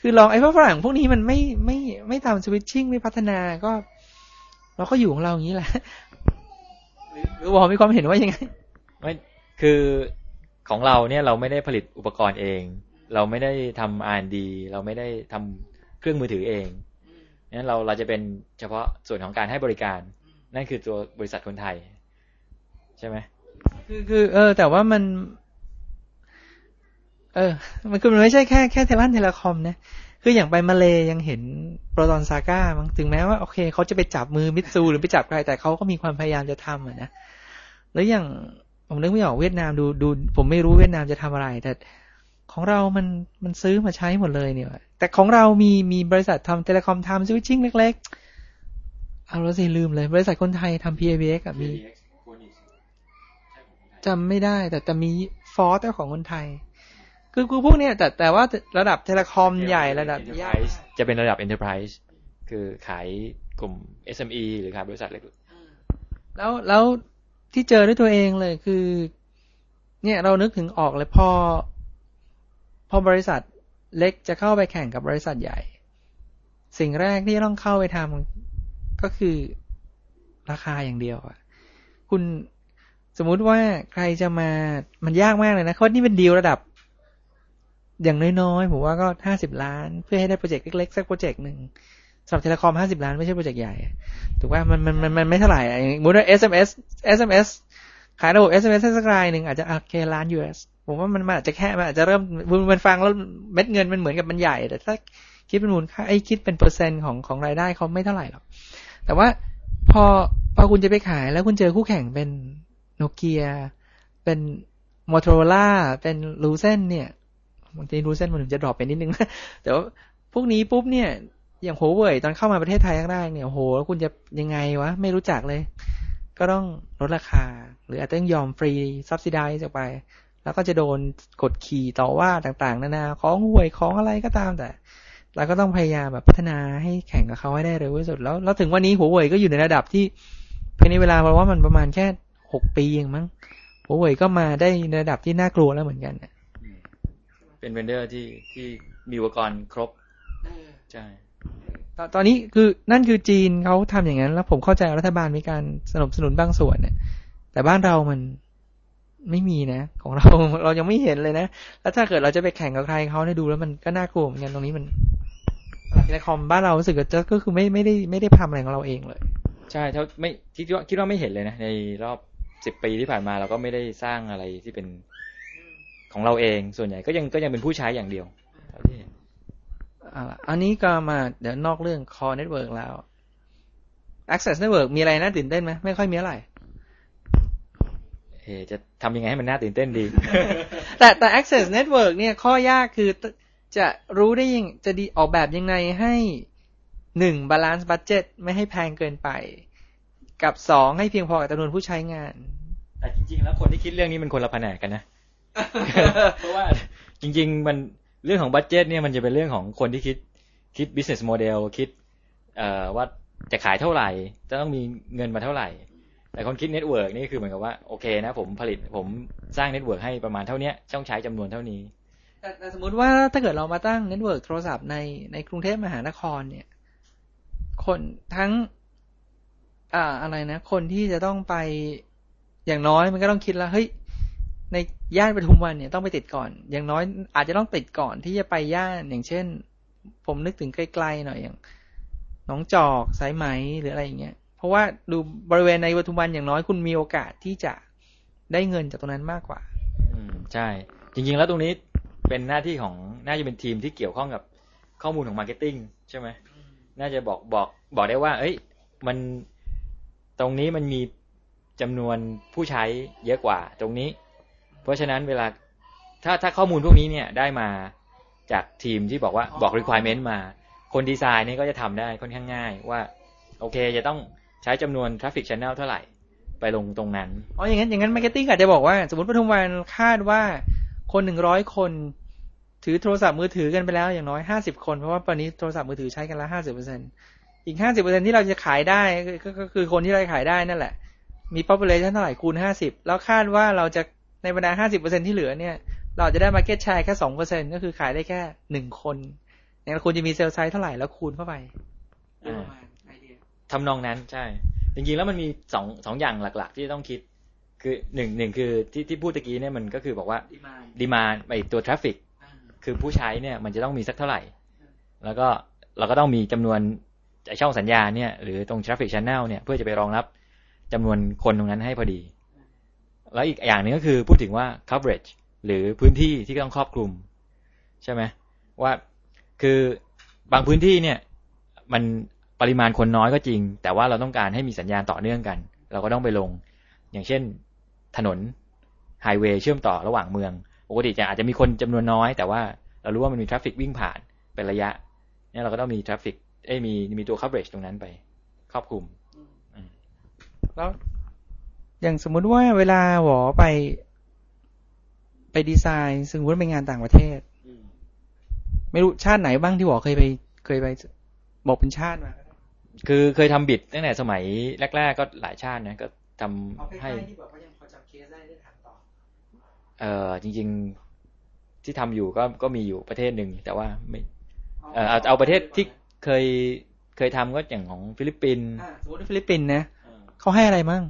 คือลองไอ้พวกฝรั่งพวกนี้มันไม่ไม่ไม่ทำสวิตชิ่งไม่พัฒนาก็ เราก็อยู่ของเราอย่างนี้แหละหรือหรือบอกมีความเห็นว่ายังไงไม่คือของเราเนี่ยเราไม่ได้ผลิตอุปกรณ์เอง เราไม่ได้ทำ R&D เราไม่ได้ทำเครื่องมือถือเองนั้นเราเราจะเป็นเฉพาะส่วนของการให้บริการ นั่นคือตัวบริษัทคนไทย ใช่ไหมคือคือเออ แต่ว่ามัน เออ มันคือมันไม่ใช่แค่แค่เทลันเทเลคอมนะ คืออย่างไปมาเลยังเห็นโปรตอนซาก้ามั้งถึงแม้ว่าโอเคเขาจะไปจับมือมิตซูหรือไปจับใครแต่เขาก็มีความพยายามจะทำอะนะแล้วอย่างผมนึกไม่ออกเวียดนามดูดู ผมไม่รู้เวียดนามจะทำอะไร แต่ของเรามันมันซื้อมาใช้หมดเลยเนี่ยแต่ของเรามีมีบริษัททำเทเลคอมทำสวิตชิ่งเล็กๆเอาแล้วสิลืมเลย บริษัทคนไทยทำ PABX กับมีจำไม่ได้ แต่แต่มี Forth ของคนไทย คือคือพวกเนี้ยแต่แต่ว่าระดับ telecom ใหญ่ระดับ Enterprise จะเป็นระดับ Enterprise คือขายกลุ่ม SME หรือขายบริษัทเล็กแล้วแล้วที่เจอด้วยตัวเองเลยคือ เนี่ยเรานึกถึงออกเลยพอ พอบริษัทเล็กจะเข้าไปแข่งกับบริษัทใหญ่ สิ่งแรกที่ต้องเข้าไปทำก็คือราคาอย่างเดียวอะคุณสมมุติว่าใครจะมามันยากมากเลยนะเพราะนี่เป็นดีลระดับ อย่างน้อยๆ ผมว่าก็ห้าสิบล้าน เพื่อให้ได้ project เล็กๆ สัก project หนึ่งสำหรับ telecom ห้าสิบล้านไม่ใช่ project ใหญ่ ถูกว่ามันมันมันมันไม่เท่าไหร่สมมติว่า SMS SMS ขายระบบ SMS สักรายหนึ่งอาจจะโอเคล้าน US ผมว่ามันอาจจะแค่มันอาจจะเริ่มมันฟังแล้วเม็ดเงินมันเหมือนกับมันใหญ่ แต่ถ้าคิดเป็นมูลค่าไอ้คิดเป็นเปอร์เซ็นต์ของของรายได้เขาไม่เท่าไหร่หรอกแต่ว่าพอพอคุณจะไปขายแล้วคุณเจอคู่แข่งเป็นโนเกียเป็นโมโตโรล่าเป็น Lucent เนี่ย บางที Lucent มันถึงจะ drop ไปนิดนึง แต่ว่าพวกนี้ปุ๊บเนี่ย อย่างหัวเว่ยตอนเข้ามาประเทศไทยแรกๆเนี่ยโหแล้วคุณจะยังไงวะ ไม่รู้จักเลย ก็ต้องลดราคา หรืออาจจะต้องยอมฟรี subsidize จากไป แล้วก็จะโดนกดขี่ต่อว่าต่างๆ นานาของห่วยของอะไรก็ตามแต่เราก็ต้องพยายามแบบพัฒนาให้แข่งกับเขาให้ได้เร็วที่สุด แล้วแล้วถึงวันนี้หัวเว่ยก็อยู่ในระดับที่ภายในเวลาเพราะว่ามันประมาณแค่หกปีเองมั้งหัวเว่ยก็มาได้ในระดับที่น่ากลัวแล้วเหมือนกัน เป็น vendor ที่ที่มีอุปกรณ์ครบใช่ตตอนนี้คือนั่นคือจีนเขาทำอย่างนั้น แล้วผมเข้าใจรัฐบาลมีการสนับสนุนบางส่วนเนี่ย แต่บ้านเรามันไม่มีนะ ของเราเรายังไม่เห็นเลยนะ แล้วถ้าเกิดเราจะไปแข่งกับใครเขาเนี่ยดูแล้วมันก็น่ากลัวเหมือนกันตรงนี้มันเทเลคอมบ้านเรารู้สึกจะก็คือไม่ไม่ได้ไม่ได้ทำอะไรของเราเองเลย ใช่เท่าไม่คิดว่าคิดว่าไม่เห็นเลยนะในรอบสิบปีที่ผ่านมาเราก็ไม่ได้สร้างอะไรที่เป็น ของเราเอง ส่วนใหญ่ก็ยังก็ยังเป็นผู้ใช้อย่างเดียวที่อันนี้ก็มาเดี๋ยวนอกเรื่อง Core Network แล้ว Access Network มีอะไรน่าตื่นเต้นไหมไม่ค่อยมีอะไรเอจะทำยังไงให้มันน่าตื่นเต้นดี แต่แต่ Access Network เนี่ยข้อยากคือจะรู้ได้ยังจะดีออกแบบยังไงให้หนึ่ง balance budget ไม่ให้แพงเกินไป กับสองให้เพียงพอกับจำนวนผู้ใช้งาน แต่จริงๆ แล้วคนที่คิดเรื่องนี้มันคนละแผนกกันนะ เพราะว่าจริง ๆ มันเรื่องของ budget เนี่ยมันจะเป็นเรื่องของคนที่คิดคิด business model คิดเอ่อว่าจะขายเท่าไหร่ จะต้องมีเงินมาเท่าไหร่ แต่คนคิด network นี่คือเหมือนกับว่าโอเคนะ ผมผลิตผมสร้าง network ให้ประมาณเท่านี้ต้องใช้จำนวนเท่านี้แต่สมมุติว่าถ้าเกิดเรามาตั้ง network โทรศัพท์ในในกรุงเทพมหานครเนี่ย คนทั้ง อ่าอะไรนะ คนที่จะต้องไปอย่างน้อยมันก็ต้องคิดแล้วเฮ้ย ในย่านปทุมวันเนี่ยต้องไปติดก่อน อย่างน้อยอาจจะต้องติดก่อนที่จะไปย่านอย่างเช่น ผมนึกถึงไกลๆหน่อยอย่างหนองจอกสายไหมหรืออะไรอย่างเงี้ยเพราะว่าดูบริเวณในปทุมวันอย่างน้อยคุณมีโอกาสที่จะได้เงินจากตรงนั้นมากกว่า อืมใช่ จริง ๆ แล้วตรงนี้เป็นหน้าที่ของน่าจะเป็นทีมที่เกี่ยวข้องกับข้อมูลของ marketing ใช่ไหมน่าจะบอกบอกบอกได้ว่า เอ้ย มันตรงนี้มันมีจำนวนผู้ใช้เยอะกว่า ตรงนี้ เพราะฉะนั้นเวลาถ้าถ้าข้อมูลพวกนี้เนี่ยได้มาจากทีมที่บอกว่าบอก requirement มา คนดีไซน์นี่ก็จะทำได้ค่อนข้างง่ายว่า โอเค จะต้องใช้จำนวน traffic channel เท่าไหร่ไปลงตรงนั้น อ๋อ อย่างนั้น อย่างนั้น marketing อาจจะบอกว่า สมมติปทุมวันคาดว่าคนหนึ่งร้อยคนถือโทรศัพท์มือถือกันไปแล้วอย่างน้อยห้าสิบคน เพราะว่าตอนนี้โทรศัพท์มือถือใช้กันละห้าสิบเปอร์เซ็นอีกห้าสิบเปอร์เซ็นที่เราจะขายได้ก็คือคนที่เราขายได้นั่นแหละ มี population เท่าไหร่คูณห้าสิบแล้วคาดว่าเราจะ ในบรรดาห้าสิบเปอร์เซ็นที่เหลือเนี่ย เราจะได้ market share แค่สองเปอร์เซ็นก็คือขายได้แค่หนึ่งคนเนี่ยคุณจะมี cell site เท่าไหร่แล้วคูณเข้าไปทำนองนั้นใช่ จริงๆแล้วมันมีสองสองอย่างหลัก ๆ ที่ต้องคิด คือหนึ่งหนึ่งคือที่ที่พูดตะกี้เนี่ยมันก็คือบอกว่า demand ไอตัว trafficคือผู้ใช้เนี่ยมันจะต้องมีสักเท่าไหร่ แล้วก็เราก็ต้องมีจำนวนช่องสัญญาเนี่ยหรือตรง traffic channel เนี่ยเพื่อจะไปรองรับจำนวนคนตรงนั้นให้พอดี แล้วอีกอย่างนึงก็คือพูดถึงว่า coverage หรือพื้นที่ที่ต้องครอบคลุม ใช่ไหมว่าคือบางพื้นที่เนี่ย มันปริมาณคนน้อยก็จริง แต่ว่าเราต้องการให้มีสัญญาณต่อเนื่องกัน เราก็ต้องไปลง อย่างเช่น ถนนไฮเวย์เชื่อมต่อระหว่างเมืองปกติจะอาจจะมีคนจำนวนน้อย แต่ว่าเรารู้ว่ามันมี traffic วิ่งผ่านเป็นระยะเนี่ยเราก็ต้องมี traffic เอ้มีมีตัว coverage ตรงนั้นไป ครอบคลุมแล้ว อย่างสมมุติว่าเวลาหวอไป ไปดีไซน์สมมติเป็นงานต่างประเทศ ไม่รู้ชาติไหนบ้างที่หวอเคยไปเคยไปบอกเป็นชาติมาคือเคยทำ bid ตั้งแต่สมัยแรก ๆ ก็หลายชาตินะก็ทำให้ที่บอกว่ายังพอจำเคสได้ได้ถามต่อเออจริง ๆที่ทำอยู่ก็ก็มีอยู่ประเทศหนึ่งแต่ว่าไม่เออเอาเอาประเทศที่เคยเคยทำก็อย่างของฟิลิปปินส์อ่าสมมติฟิลิปปินส์นะเขาให้อะไรบ้าง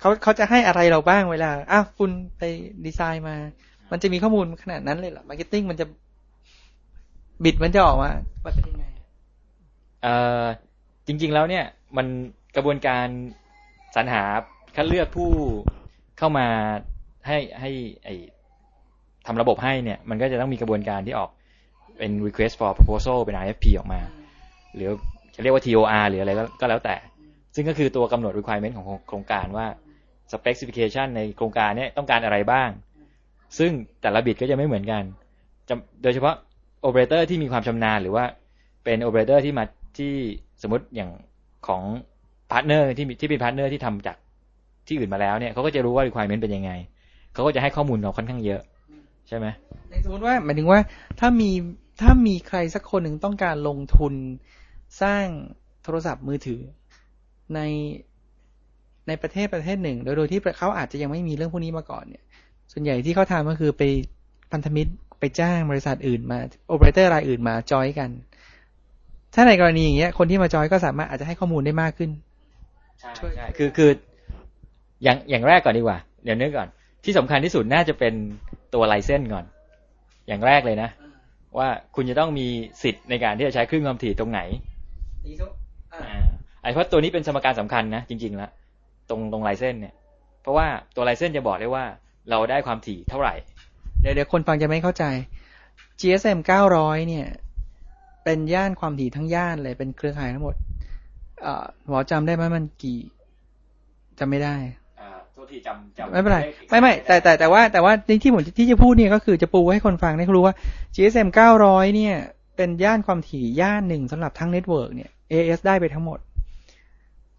เขาเขาจะให้อะไรเราบ้างเวลาอ้าวคุณไปดีไซน์มา มันจะมีข้อมูลขนาดนั้นเลยเหรอ marketing มันจะ bid มันจะออกมามันเป็นยังไงเออจริง ๆ แล้วเนี่ย มันกระบวนการสรรหาคัดเลือกผู้เข้ามาให้ให้ไอทำระบบให้เนี่ย มันก็จะต้องมีกระบวนการที่ออกเป็น request for proposal เป็น RFP ออกมา หรือจะเรียกว่า TOR หรืออะไรก็ก็แล้วแต่ ซึ่งก็คือตัวกำหนด requirement ของโครงการว่า specification ในโครงการเนี้ต้องการอะไรบ้าง ซึ่งแต่ละ bid ก็จะไม่เหมือนกันโดยเฉพาะโอเปอเรเตอร์ที่มีความชำนาญหรือว่าเป็นโอเปอเรเตอร์ที่มาที่สมมติอย่างของ partner ที่มีที่เป็น partner ที่ทำจากที่อื่นมาแล้วเนี่ยเขาก็จะรู้ว่า requirement เป็นยังไง เขาก็จะให้ข้อมูลเราค่อนข้างเยอะ ใช่ไหมสมมติว่าหมายถึงว่าถ้ามีถ้ามีใครสักคนหนึ่งต้องการลงทุนสร้างโทรศัพท์มือถือใน ในประเทศประเทศหนึ่ง โดยโดยที่เขาอาจจะยังไม่มีเรื่องพวกนี้มาก่อนเนี่ย ส่วนใหญ่ที่เขาทำก็คือไปพันธมิตรไปจ้างบริษัทอื่นมาโอเปอเรเตอร์รายอื่นมาจอยกัน ถ้าในกรณีอย่างเงี้ย คนที่มาจอยก็สามารถอาจจะให้ข้อมูลได้มากขึ้นใช่ใช่คือคือ อย่างอย่างแรกก่อนดีกว่า เดี๋ยวนึกก่อน ที่สำคัญที่สุดน่าจะเป็นตัวไลเซนส์ก่อน อย่างแรกเลยนะ ว่าคุณจะต้องมีสิทธิ์ในการที่จะใช้คลื่นความถี่ตรงไหนอ่าไอ้เพราะตัวนี้เป็นสมการสำคัญนะจริงๆแล้ว ตรงตรงไลเซนส์เนี่ย เพราะว่าตัวไลเซนส์จะบอกได้ว่าเราได้ความถี่เท่าไหร่ เดี๋ยวเดี๋ยวคนฟังจะไม่เข้าใจ GSM 900 เนี่ย เป็นย่านความถี่ทั้งย่านเลยเป็นเครือข่ายทั้งหมดเอ่อหมอจำได้ไหมมันกี่จำไม่ได้อ่าโทษทีจำจำไม่เป็นไร ไม่ไม่แต่แต่แต่ว่าแต่ว่าที่ผมที่จะพูดเนี่ยก็คือจะปูให้คนฟังได้รู้ว่า GSM 900 เนี่ย เป็นย่านความถี่ย่านหนึ่งสำหรับทั้งเน็ตเวิร์กเนี่ย AS ได้ไปทั้งหมด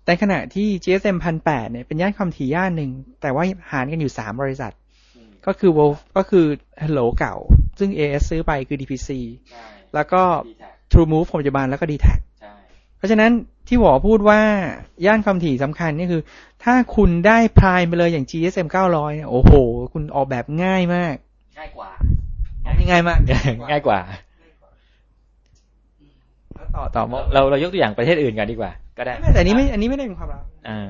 แต่ขณะที่ GSM 1008เนี่ยเป็นย่านความถี่ย่านหนึ่ง แต่ว่าหารกันอยู่สามบริษัท ก็คือ Wolf ก็คือ Hello เก่า ซึ่ง AS ซื้อไปคือ DPC ใช่แล้วก็ D-Tag True Move ปัจจุบันแล้วก็ d t a c ใช่เพราะฉะนั้นที่หวอพูดว่าย่านความถี่สำคัญนี่คือ ถ้าคุณได้พรายไปเลยอย่าง GSM 900เนี่ยโอ้โห คุณออกแบบง่ายมาก ง่ายกว่า ง่ายมาก ง่ายกว่าแล้วต่อต่อมเราเรายกตัวอย่างประเทศอื่นกันดีกว่า ก็ได้ไม่แต่อันนี้ไม่อันนี้ไม่ได้เป็นความลับอ่า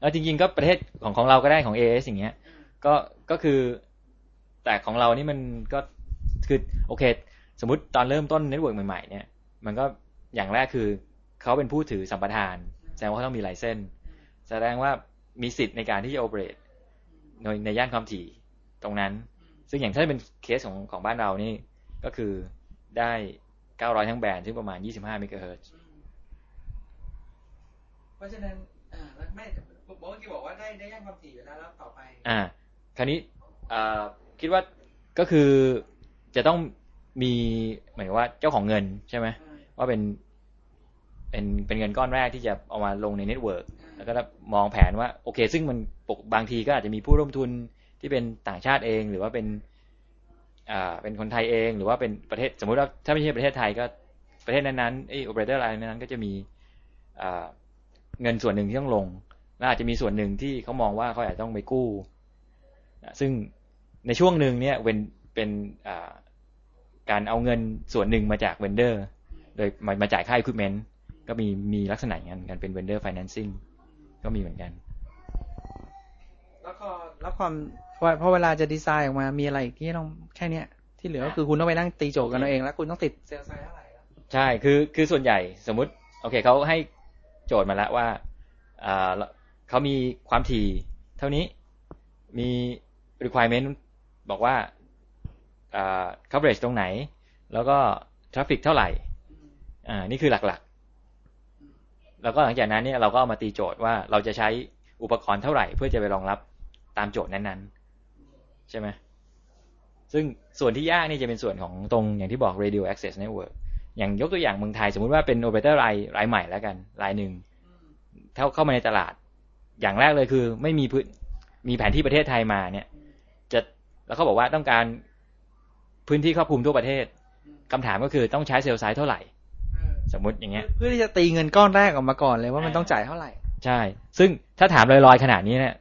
แล้วจริง ๆ ก็ประเทศของของเราก็ได้ของ AS อย่างเงี้ย ก็ก็คือ แต่ของเรานี่มันก็คือโอเค สมมติตอนเริ่มต้น network ใหม่ๆเนี่ย มันก็อย่างแรกคือเขาเป็นผู้ถือสัมปทาน แสดงว่าเขาต้องมี licenseแสดงว่ามีสิทธิ์ในการที่จะโอเปเรตในในย่านความถี่ตรงนั้น ซึ่งอย่างถ้าเป็นเคสของของบ้านเรานี่ก็คือได้ 900 ทั้งแบนด์ซึ่งประมาณ 25เมกะเฮิรตซ์ เพราะฉะนั้นอ่าไม่บอกเมื่อกี้บอกว่าได้ได้ย่านความถี่อยู่แล้วแล้วต่อไป อ่า คราวนี้อ่าคิดว่าก็คือจะต้องมีเหมือนกับว่าเจ้าของเงินใช่ไหมว่าเป็นเป็นเป็นเงินก้อนแรกที่จะเอามาลงใน network แล้วก็มองแผนว่าโอเค ซึ่งมันปกบางทีก็อาจจะมีผู้ร่วมทุนที่เป็นต่างชาติเอง หรือว่าเป็นอ่าเป็นคนไทยเอง หรือว่าเป็นประเทศสมมุติว่าถ้าไม่ใช่ประเทศไทยก็ประเทศนั้นๆไอโอเปอเรเตอร์รายนั้นๆก็จะมีอ่า เงินส่วนหนึ่งที่ต้องลง แล้วอาจจะมีส่วนหนึ่งที่เขามองว่าเขาอาจจะต้องไปกู้นะซึ่งในช่วงหนึ่งเนี่ยเป็นเป็นอ่าการเอาเงินส่วนหนึ่งมาจากเวนเดอร์ โดยมามาจ่ายค่า equipment ก็มีมีลักษณะอย่างนั้นกันเป็น vendor financing ก็มีเหมือนกันแล้วก็แล้วความว่าเพราะเวลาจะดีไซน์ออกมามีอะไรอีกที่ต้องแค่เนี้ยที่เหลือก็คือคุณต้องไปนั่งตีโจทย์กันเอาเอง แล้วคุณต้องติดเซลล์ไซด์เท่าไหร่แล้วใช่คือคือส่วนใหญ่สมมุติ โอเคเขาให้ โจทย์มาแล้วว่าเขามีความถี่เท่านี้มี requirement บอกว่าอ่า coverage ตรงไหน แล้วก็ traffic เท่าไหร่อ่านี่คือหลักๆ แล้วก็หลังจากนั้นเนี่ยเราก็เอามาตีโจทย์ว่าเราจะใช้อุปกรณ์เท่าไหร่ เพื่อจะไปรองรับตามโจทย์นั้นๆ ใช่ไหมซึ่งส่วนที่ยากนี่จะเป็นส่วนของตรงอย่างที่บอก radio access network อย่างยกตัวอย่างเมืองไทย สมมุติว่าเป็นโอเปอเรเตอร์รายรายใหม่แล้วกัน รายหนึ่งเข้าเข้ามาในตลาด อย่างแรกเลยคือ ไม่มีพื้นมีแผนที่ประเทศไทยมาเนี่ย จะแล้วเขาบอกว่าต้องการพื้นที่ครอบคลุมทั่วประเทศคำถามก็คือต้องใช้เซลล์ไซส์เท่าไหร่ สมมติอย่างเงี้ย เพื่อที่จะตีเงินก้อนแรกออกมาก่อนเลยว่ามันต้องจ่ายเท่าไหร่ ใช่ ซึ่งถ้าถามลอยๆขนาดนี้เนี่ย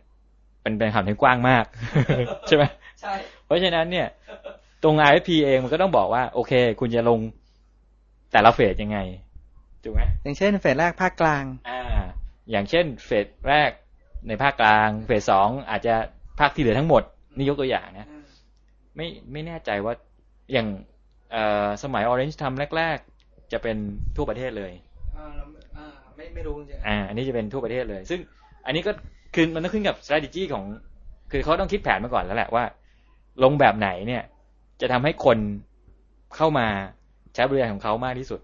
เป็นเป็นคำถามที่กว้างมาก ใช่ไหมใช่ เพราะฉะนั้นเนี่ย ตรง RFP เองมันก็ต้องบอกว่า โอเค คุณจะลง แต่ละเฟสยังไงถูกไหมอย่างเช่นเฟสแรกภาคกลางอ่าอย่างเช่นเฟสแรกในภาคกลาง เฟสสองอาจจะภาคที่เหลือทั้งหมดนี่ยกตัวอย่างนะไม่ไม่แน่ใจว่าอย่างเอ่อสมัย Orange ทำแรก ๆ จะเป็นทั่วประเทศเลยไม่ไม่รู้จริงอ่าอันนี้จะเป็นทั่วประเทศเลย ซึ่งอันนี้ก็คือมันต้องขึ้นกับ strategy ของ คือเขาต้องคิดแผนมาก่อนแล้วแหละว่า ลงแบบไหนเนี่ย จะทำให้คนเข้ามาใช้บริการของเขามากที่สุด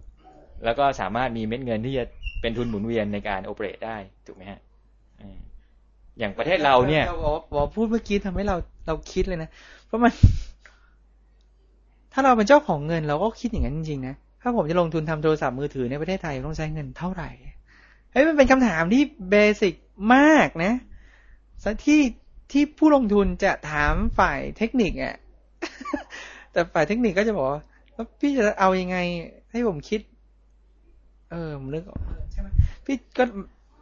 แล้วก็สามารถมีเม็ดเงินที่จะเป็นทุนหมุนเวียนในการโอเปเรตได้ถูกไหมฮะอย่างประเทศเราเนี่ยบอกพูดเมื่อกี้ทำให้เราเราคิดเลยนะ เพราะมัน ถ้าเราเป็นเจ้าของเงิน เราก็คิดอย่างนั้นจริงๆนะถ้าผมจะลงทุนทำโทรศัพท์มือถือในประเทศไทยต้องใช้เงินเท่าไหร่เฮ้ยมันเป็นคำถามที่เบสิกมากนะที่ที่ผู้ลงทุนจะถามฝ่ายเทคนิคอะ่ะแต่ฝ่ายเทคนิคก็จะบอกว่า แล้วพี่จะเอายังไง ให้ผมคิด เออผมนึกออกใช่ไหมพี่ก็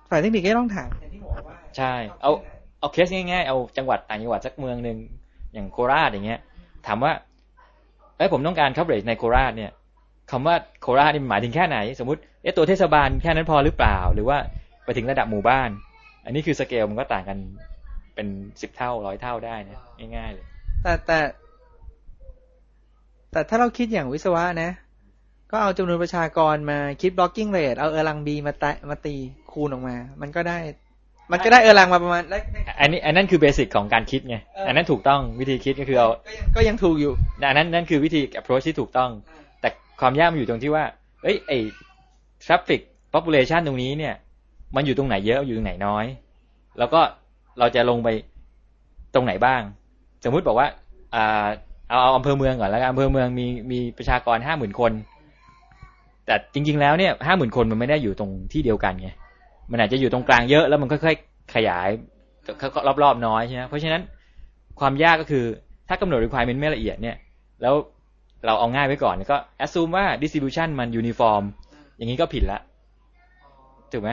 ฝ่ายเทคนิคก็ต้องถามอย่างที่บอกว่า ใช่ เอาเอาเคสง่ายๆ เอาจังหวัดต่างจังหวัดสักเมืองหนึ่งอย่างโคราชอย่างเงี้ย ถามว่าเอ้ยผมต้องการ coverage ในโคราชเนี่ยคำว่าโคราชนี่หมายถึงแค่ไหน สมมติเอ๊ะตัวเทศบาลแค่นั้นพอหรือเปล่า หรือว่าไปถึงระดับหมู่บ้าน อันนี้คือสเกลมันก็ต่างกันเป็นสิบเท่าร้อยเท่าได้นะง่ายๆเลย แต่แต่ แต่ถ้าเราคิดอย่างวิศวะนะ ก็เอาจำนวนประชากรมาคิด blocking rate เอาเออรังบีมาตมาตีคูณออกมา มันก็ได้ มันก็ได้เออรังมาประมาณอันนี้ อันนั้นคือเบสิกของการคิดไง อันนั้นถูกต้องวิธีคิดก็คือเอา ก็ยังถูกอยู่ อันนั้นนั่นคือวิธี approach ที่ถูกต้อง แต่ความยากมันอยู่ตรงที่ว่า เอ้ยไอ้ traffic population ตรงนี้เนี่ย มันอยู่ตรงไหนเยอะอยู่ตรงไหนน้อย แล้วก็เราจะลงไปตรงไหนบ้าง สมมุติบอกว่าอ่า เอาเอาอำเภอเมืองก่อนแล้วกันอำเภอเมืองมีมีประชากรห้าหมื่นคน แต่จริง ๆ แล้วเนี่ยห้าหมื่นคนมันไม่ได้อยู่ตรงที่เดียวกันไงมันอาจจะอยู่ตรงกลางเยอะแล้วมันค่อยๆขยายรอบๆน้อยใช่ไหมเพราะฉะนั้นความยากก็คือถ้ากำหนด requirement ไม่ละเอียดเนี่ย แล้วเราเอาง่ายไว้ก่อนก็ assume ว่า distribution มัน uniform อย่างนี้ก็ผิดละถูกไหม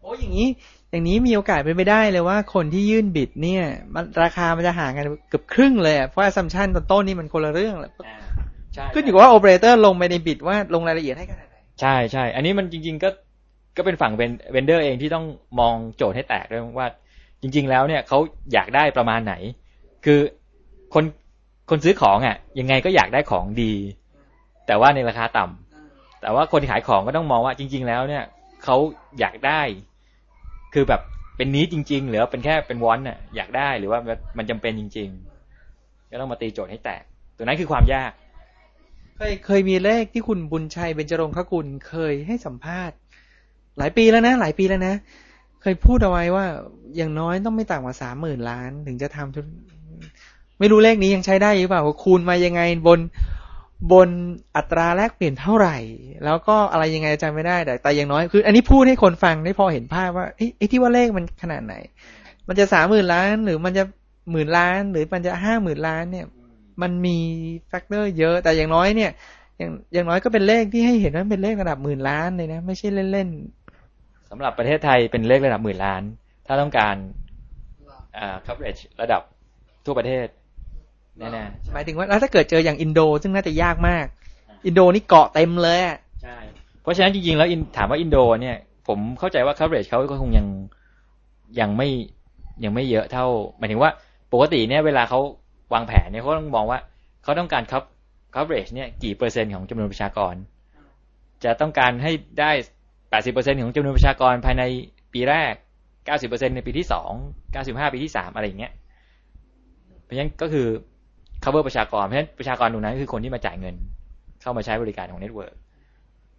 โอ้อย่างนี้ อย่างนี้มีโอกาสเป็นไปได้เลยว่าคนที่ยื่น bid เนี่ย มันราคามันจะห่างกันเกือบครึ่งเลยเพราะ assumption ตอนต้นนี่มันคนละเรื่องแหละขึ้นอยู่กับว่าโอเปอเรเตอร์ลงไปในบิดว่าลงรายละเอียดให้ขนาดไหนใช่ใช่อันนี้มันจริง ๆ ก็ก็เป็นฝั่งเป็น vendor เองที่ต้องมองโจทย์ให้แตกด้วยว่า จริง ๆ แล้วเนี่ยเขาอยากได้ประมาณไหน คือคนคนซื้อของอะ ยังไงก็อยากได้ของดี แต่ว่าในราคาต่ำแต่ว่าคนขายของก็ต้องมองว่าจริง ๆ แล้วเนี่ยเขาอยากได้ คือแบบเป็นนี้จริง ๆ หรือเป็นแค่เป็นวอนน่ะอยากได้หรือว่ามันจำเป็นจริง ๆ ก็ต้องมาตีโจทย์ให้แตก ตัวนั้นคือความยาก เคยเคยมีเลขที่คุณบุญชัยเบญจรงคกุลเคยให้สัมภาษณ์ หลายปีแล้วนะ หลายปีแล้วนะ เคยพูดเอาไว้ว่าอย่างน้อยต้องไม่ต่ำกว่าสามหมื่นล้าน ถึงจะทำธุรไม่รู้เลขนี้ยังใช้ได้หรือเปล่าคูณมายังไงบน บนอัตราแลกเปลี่ยนเท่าไหร่ แล้วก็อะไรยังไงจำไม่ได้แต่แต่อย่างน้อยคือ อันนี้พูดให้คนฟังได้พอเห็นภาพว่าไอ้ที่ว่าเลขมันขนาดไหน มันจะสามหมื่นล้าน หรือมันจะหมื่นล้าน หรือมันจะห้าหมื่นล้านเนี่ย มันมี factor เยอะ แต่อย่างน้อยเนี่ย อย่างอย่างน้อยก็เป็นเลขที่ให้เห็นว่าเป็นเลขระดับหมื่นล้านเลยนะ ไม่ใช่เล่นๆสำหรับประเทศไทยเป็นเลขระดับหมื่นล้าน ถ้าต้องการอ่า coverage ระดับทั่วประเทศ แน่ๆหมายถึงว่าแล้วถ้าเกิดเจออย่างอินโด ซึ่งน่าจะยากมาก อินโดนี่เกาะเต็มเลยใช่เพราะฉะนั้นจริงๆแล้วถามว่าอินโด เนี่ย ผมเข้าใจว่า coverage เขาก็คงยังยังไม่ยังไม่เยอะเท่า หมายถึงว่าปกติเนี่ยเวลาเขาวางแผนเนี่ยเขาต้องมองว่าเขาต้องการ coverage เนี่ยกี่เปอร์เซ็นต์ของจำนวนประชากร จะต้องการให้ได้แปดสิบเปอร์เซ็นของจำนวนประชากรภายในปีแรกเก้าสิบเปอร์เซ็นในปีที่สองเก้าสิบห้าปีที่สามอะไรอย่างเงี้ย เพราะฉะนั้นก็คือ cover ประชากร เพราะฉะนั้นประชากรตรงนั้นคือคนที่มาจ่ายเงิน เข้ามาใช้บริการของ network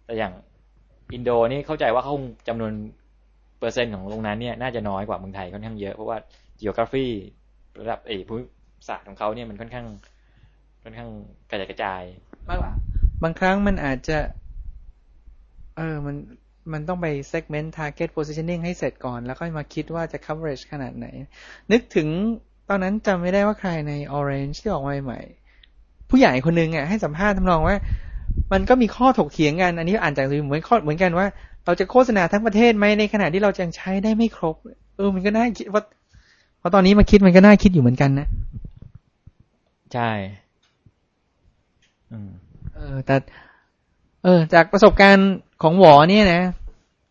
แต่อย่างอินโดนี่เข้าใจว่าเขาจำนวนเปอร์เซ็นต์ของตรงนั้นเนี่ยน่าจะน้อยกว่าเมืองไทยค่อนข้างเยอะเพราะว่า geography ระดับเอภูมิศาสตร์ของเขาเนี่ยมันค่อนข้างค่อนข้างกระจายกระจายบางบางครั้งมันอาจจะ เออมันมันต้องไป segment target positioning ให้เสร็จก่อน แล้วก็มาคิดว่าจะ coverage ขนาดไหน นึกถึง อนนั้นจำไม่ได้ว่าใครใน Orange ที่ออกมาใหม่ๆผู้ใหญ่คนนึงอะให้สัมภาษณ์ทำนองว่า มันก็มีข้อถกเถียงกัน อันนี้อ่านจากสื่อเหมือนข้อเหมือนกันว่า เราจะโฆษณาทั้งประเทศไหมในขณะที่เรายังใช้ได้ไม่ครบ เออ มันก็น่าคิดว่าพอตอนนี้มาคิดมันก็น่าคิดอยู่เหมือนกันนะ ใช่อืมเออ แต่ เออ จากประสบการณ์ของหวอเนี่ยนะ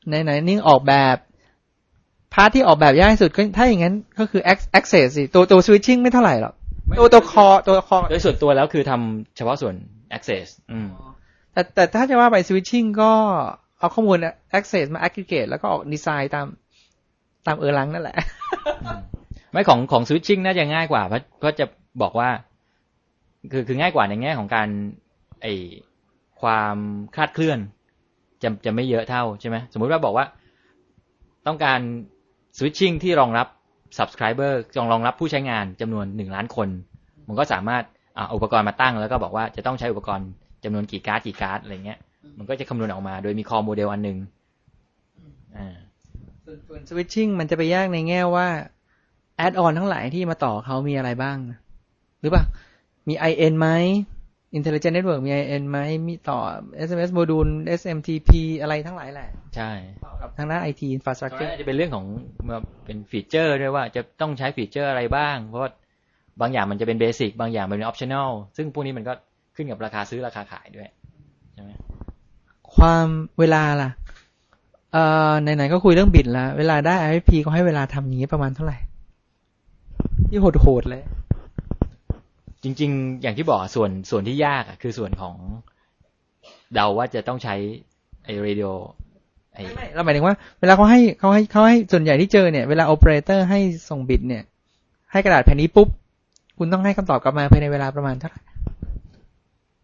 ไหนไหนนี่ออกแบบ พาร์ทที่ออกแบบยากที่สุดก็ถ้าอย่างนั้นก็คือ access สิตัวตัว switching ไม่เท่าไหร่หรอกตัวตัวคอตัวคอโดยส่วนตัวแล้วคือทำเฉพาะส่วน access อืมแต่แต่ถ้าจะว่าไป switching ก็เอาข้อมูล access มา aggregate แล้วก็ออกดีไซน์ตามตามเออร์ลังนั่นแหละ ไม่ของของ switching น่าจะง่ายกว่า เพราะเพราะจะบอกว่า คือคือง่ายกว่าในแง่ของการไอความคลาดเคลื่อนจะจะไม่เยอะเท่าใช่ไหมสมมุติว่าบอกว่าต้องการ switching ที่รองรับ subscriber รองรองรับผู้ใช้งานจำนวนหนึ่งล้านคน มันก็สามารถอ่าอุปกรณ์มาตั้ง แล้วก็บอกว่าจะต้องใช้อุปกรณ์จำนวนกี่การ์ดกี่การ์ดอะไรเงี้ย มันก็จะคำนวณออกมาโดยมี call model อันหนึ่งอ่าส่วนส่วน switching มันจะไปยากในแง่ว่า add on ทั้งหลายที่มาต่อเขามีอะไรบ้างหรือเปล่ามี IN ไหม intelligent network มี IN ไหมมีต่อ SMS module SMTP อะไรทั้งหลายแหละ ใช่ต่อกับทางด้าน IT ตรง infrastructure นั้นอาจจะเป็นเรื่องของมาเป็น feature ด้วยว่าจะต้องใช้ feature อะไรบ้าง เพราะว่าบางอย่างมันจะเป็น basic บางอย่างมันเป็น optional ซึ่งพวกนี้มันก็ขึ้นกับราคาซื้อราคาขายด้วย ใช่ไหมความเวลาล่ะ เอ่อไหนๆก็คุยเรื่อง bid แล้ว เวลาได้ RFP ก็ให้เวลาทำอย่างนี้ประมาณเท่าไหร่ ที่โหดๆเลย จริง ๆ อย่างที่บอกส่วนส่วนที่ยากอะคือส่วนของเดาว่าจะต้องใช้ไอ้เรดิโอไอ้ไม่ไม่เราหมายถึงว่า เวลาเขาให้เขาให้เขาให้ส่วนใหญ่ที่เจอเนี่ยเวลาโอเปอเรเตอร์ให้ส่ง bid เนี่ย ให้กระดาษแผ่นนี้ปุ๊บ คุณต้องให้คำตอบกลับมาภายในเวลาประมาณเท่าไหร่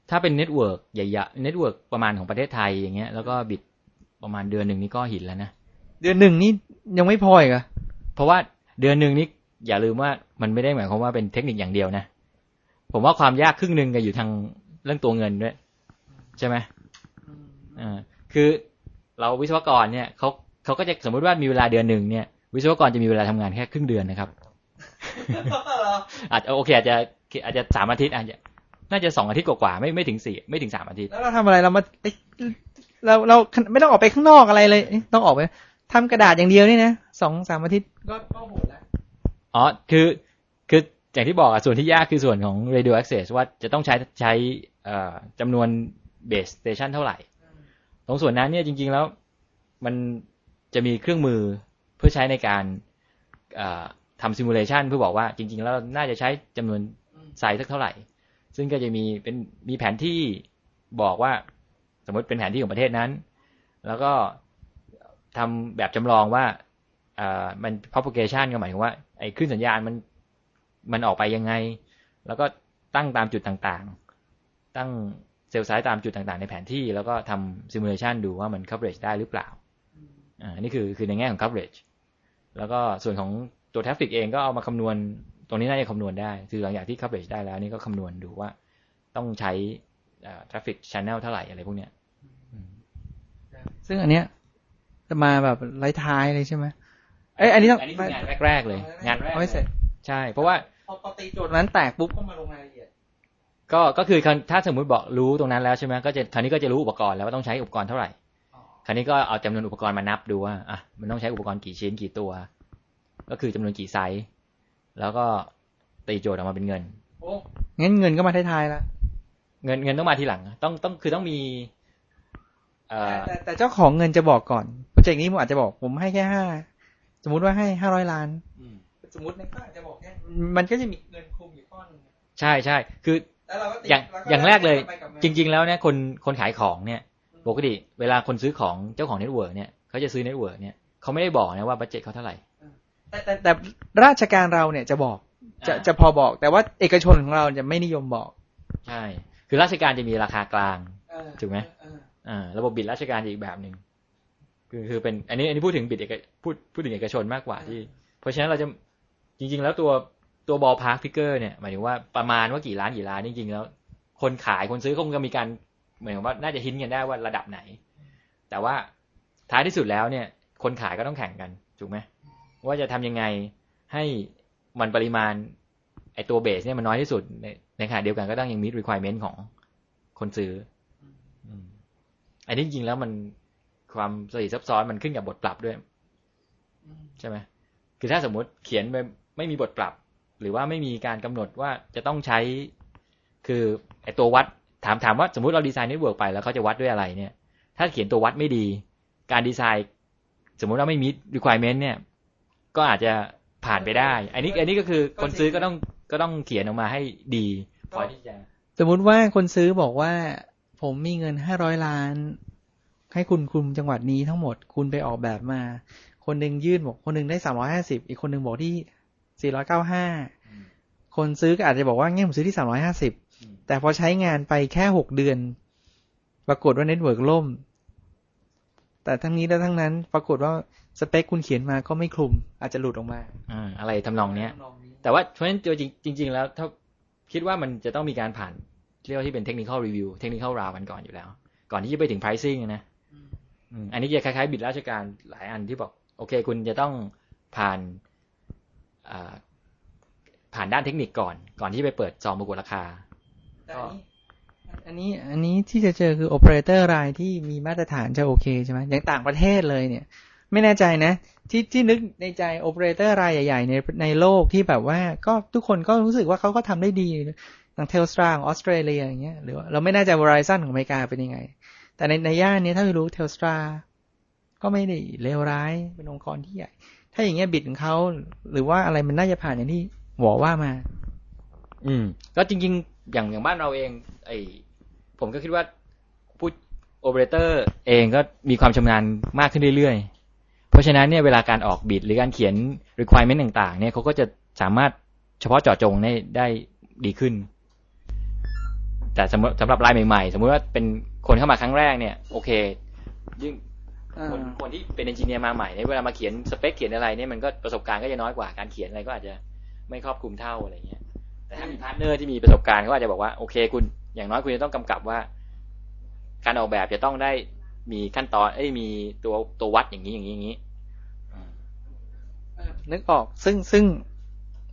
ถ้าเป็น network ใหญ่ๆ network ประมาณของประเทศไทยอย่างเงี้ยแล้วก็ bid ประมาณเดือนหนึ่งนี่ก็หินแล้วนะเดือนหนึ่งนี่ยังไม่พออีกเหรอะเพราะว่าเดือนหนึ่งนี่อย่าลืมว่ามันไม่ได้หมายความว่าเป็นเทคนิคอย่างเดียวนะ ผมว่าความยากครึ่งหนึ่งก็อยู่ทางเรื่องตัวเงินด้วย ใช่ไหมอ่าคือเราวิศวกรเนี่ยเขาเขาก็จะสมมุติว่ามีเวลาเดือนหนึ่งเนี่ย วิศวกรจะมีเวลาทำงานแค่ครึ่งเดือนนะครับอาจจะโอเคอาจจะอาจจะสามอาทิตย์อาจจะน่าจะสองอาทิตย์กว่าๆไม่ไม่ถึงสี่ไม่ถึงสามอาทิตย์แล้วเราทำอะไรเรามาเอ๊ะเราเราไม่ต้องออกไปข้างนอกอะไรเลยเอ๊ะต้องออกไปทำกระดาษอย่างเดียวนี่นะสองสามอาทิตย์ก็ก็โหดแล้วอ๋อคือคื อย่างที่บอกอะส่วนที่ยากคือส่วนของ radio access ว่าจะต้องใช้ใช้จำนวน base station เท่าไหร่ ตรงส่วนนั้นเนี่ยจริง ๆแล้วมันจะมีเครื่องมือเพื่อใช้ในการทำ simulation เพื่อบอกว่าจริง ๆ แล้วน่าจะใช้จำนวนไซส์สักเท่าไหร่ ซึ่งก็จะมีเป็นมีแผนที่บอกว่าสมมติเป็นแผนที่ของประเทศนั้น แล้วก็ทำแบบจำลองว่ามัน propagation ก็หมายถึงว่าไอ้คลื่นสัญญาณมัน มันออกไปยังไง แล้วก็ตั้งตามจุดต่างๆ ตั้งเซลล์ไซส์ตามจุดต่างๆ ในแผนที่ แล้วก็ทำ simulation ดูว่ามัน coverage ได้หรือเปล่าอ่านี่คือคือในแง่ของ coverage แล้วก็ส่วนของตัว traffic เองก็เอามาคำนวณตรงนี้น่าจะคำนวณได้ คือหลังจากที่ coverage ได้แล้วนี่ก็คำนวณดูว่าต้องใช้ traffic channel เท่าไหร่อะไรพวกเนี้ยซึ่งอันเนี้ยจะมาแบบไร้ท้ายเลยใช่ไหมเอ้ยอันนี้ต้องอันนี้คืองานแรกๆเลย งานแรกเอาไม่เสร็จ ใช่ เพราะว่า พอพอตีโจทย์นั้นแตกปุ๊บก็มาลงรายละเอียด ก็ก็คือถ้าสมมุติบอกรู้ตรงนั้นแล้วใช่ไหมก็จะคราวนี้ก็จะรู้อุปกรณ์แล้วว่าต้องใช้อุปกรณ์เท่าไหร่คราวนี้ก็เอาจำนวนอุปกรณ์มานับดูว่าอะมันต้องใช้อุปกรณ์กี่ชิ้นกี่ตัว ก็คือจำนวนกี่ไซส์แล้วก็ตีโจทย์ออกมาเป็นเงินโอ้งั้นเงินก็มาท้ายๆแล้วเงินเงินต้องมาทีหลัง ต้องต้องคือต้องมีเอ่อแต่แต่เจ้าของเงินจะบอกก่อนโปรเจกต์นี้ผมอาจจะบอก ผมให้แค่ห้าสมมุติว่าให้ห้าร้อยล้านอืม สมมติในก็อาจจะบอกแค่มันก็จะมีเงินคลุมอยู่ก้อนหนึงใช่ใช่คือแล้วเราก็ติดอย่างแล้วอย่างแรกเลยไปบมาจริง ๆ แล้วเนี่ยคนคนขายของเนี่ยปกติเวลาคนซื้อของเจ้าของ network เนี่ยเขาจะซื้อ network เนี่ยเขาไม่ได้บอกนะว่า budget เขาเท่าไหร่แต่แต่แต่ราชการเราเนี่ยจะบอกจะอ่าจะพอบอก แต่ว่าเอกชนของเราจะไม่นิยมบอก ใช่ คือราชการจะมีราคากลางถูกไหมเอออ่าระบบ bid ราชการจะอีกแบบหนึ่งคือคือเป็นอันนี้อันนี้พูดถึง bid เอกพูดพูดถึงเอกชนมากกว่าที่ เพราะฉะนั้นเราจะ จริง ๆ แล้วตัวตัว ballpark figure เนี่ยหมายถึงว่าประมาณว่ากี่ล้านกี่ล้านจริงๆแล้ว คนขายคนซื้อคงจะมีการหมือนว่าน่าจะ hint กันได้ว่าระดับไหน แต่ว่าท้ายที่สุดแล้วเนี่ย คนขายก็ต้องแข่งกันถูกไหมว่าจะทำยังไงให้มันปริมาณไอตัวเบสเนี่ยมันน้อยที่สุด ในในขณะเดียวกันก็ต้องยังมี requirement ของคนซื้ออันนี้จริงๆแล้วมันความสลับซับซ้อนมันขึ้นกับบทปรับด้วย ใช่ไหมคือถ้าสมมุติเขียนไป ไม่มีบทปรับ หรือว่าไม่มีการกำหนดว่าจะต้องใช้ คือไอตัววัดถามถามว่าสมมติเราดีไซน์ network ไปแล้วเขาจะวัดด้วยอะไรเนี่ย ถ้าเขียนตัววัดไม่ดี การดีไซน์ สมมุติว่าไม่มี requirement เนี่ย ก็อาจจะผ่านไปได้ อันนี้ อันนี้ก็คือคนซื้อก็ต้องก็ต้องเขียนออกมาให้ดีพอที่จะสมมุติว่าคนซื้อบอกว่า ผมมีเงินห้าร้อยล้าน ให้คุณคุมจังหวัดนี้ทั้งหมดคุณไปออกแบบมา คนหนึ่งยื่นบอกคนหนึ่งได้สามร้อยห้าสิบอีกคนหนึ่งบอกที่ สี่ร้อยเก้าห้าคนซื้อก็อาจจะบอกว่างั้นผมซื้อที่สามร้อยห้าสิบแต่พอใช้งานไปแค่หกเดือน ปรากฏว่า network ล่ม แต่ทั้งนี้และทั้งนั้นปรากฏว่าสเปคคุณเขียนมาก็ไม่คลุม อาจจะหลุดออกมาอ่าอะไรทำนองเนี้ย แต่ว่าเพราะฉะนั้นตัวจริงจริง ๆ แล้ว ถ้าคิดว่ามันจะต้องมีการผ่านเรียกว่าที่เป็น technical review technical round กันก่อนอยู่แล้ว ก่อนที่จะไปถึง pricing นะอืมอันนี้จะคล้ายๆ bid ราชการหลายอันที่บอก โอเค คุณจะต้องผ่านอ่า ผ่านด้านเทคนิคก่อน ก่อนที่ไปเปิดซองประกวดราคาก็อันนี้อันนี้ที่จะเจอคือโอเปอเรเตอร์รายที่มีมาตรฐานจะโอเคใช่ไหมอย่างต่างประเทศเลยเนี่ย ไม่แน่ใจนะ ที่ที่นึกในใจโอเปอเรเตอร์รายใหญ่ ๆ ในในโลกที่แบบว่าก็ทุกคนก็รู้สึกว่าเขาก็ทำได้ดีอย่าง Telstra ของออสเตรเลียอย่างเงี้ยหรือว่าเราไม่แน่ใจ Verizon ของอเมริกาเป็นยังไง แต่ในในย่านนี้ถ้าไม่รู้เทลสตราก็ไม่ได้เลวร้ายเป็นองค์กรที่ใหญ่ ถ้าอย่างเงี้ยบิดของเขาหรือว่าอะไรมันน่าจะผ่านอย่างที่หวอว่ามา อืม ก็จริง ๆ อย่างอย่างบ้านเราเอง ไอผมก็คิดว่าผู้โอเปอเรเตอร์เองก็มีความชำนาญมากขึ้นเรื่อยๆ เพราะฉะนั้นเนี่ยเวลาการออกบิดหรือการเขียน requirement ต่าง ๆ เนี่ยเขาก็จะสามารถเฉพาะเจาะจงได้ได้ดีขึ้น แต่สำหรับสำหรับรายใหม่ๆ สมมุติว่าเป็นคนเข้ามาครั้งแรกเนี่ย โอเคยิ่ง คนคนที่เป็น engineer มาใหม่เนี่ยเวลามาเขียนสเปคเขียนอะไรเนี่ยมันก็ประสบการณ์ก็จะน้อยกว่าการเขียนอะไรก็อาจจะไม่ครอบคลุมเท่าอะไรเงี้ย แต่ถ้ามี partner ที่มีประสบการณ์เขาอาจจะบอกว่าโอเค คุณอย่างน้อยคุณจะต้องกำกับว่า การออกแบบจะต้องได้มีขั้นตอนเอ้ยมีตัวตัววัดอย่างนี้อย่างนี้อย่างนี้นึกออกซึ่งซึ่ง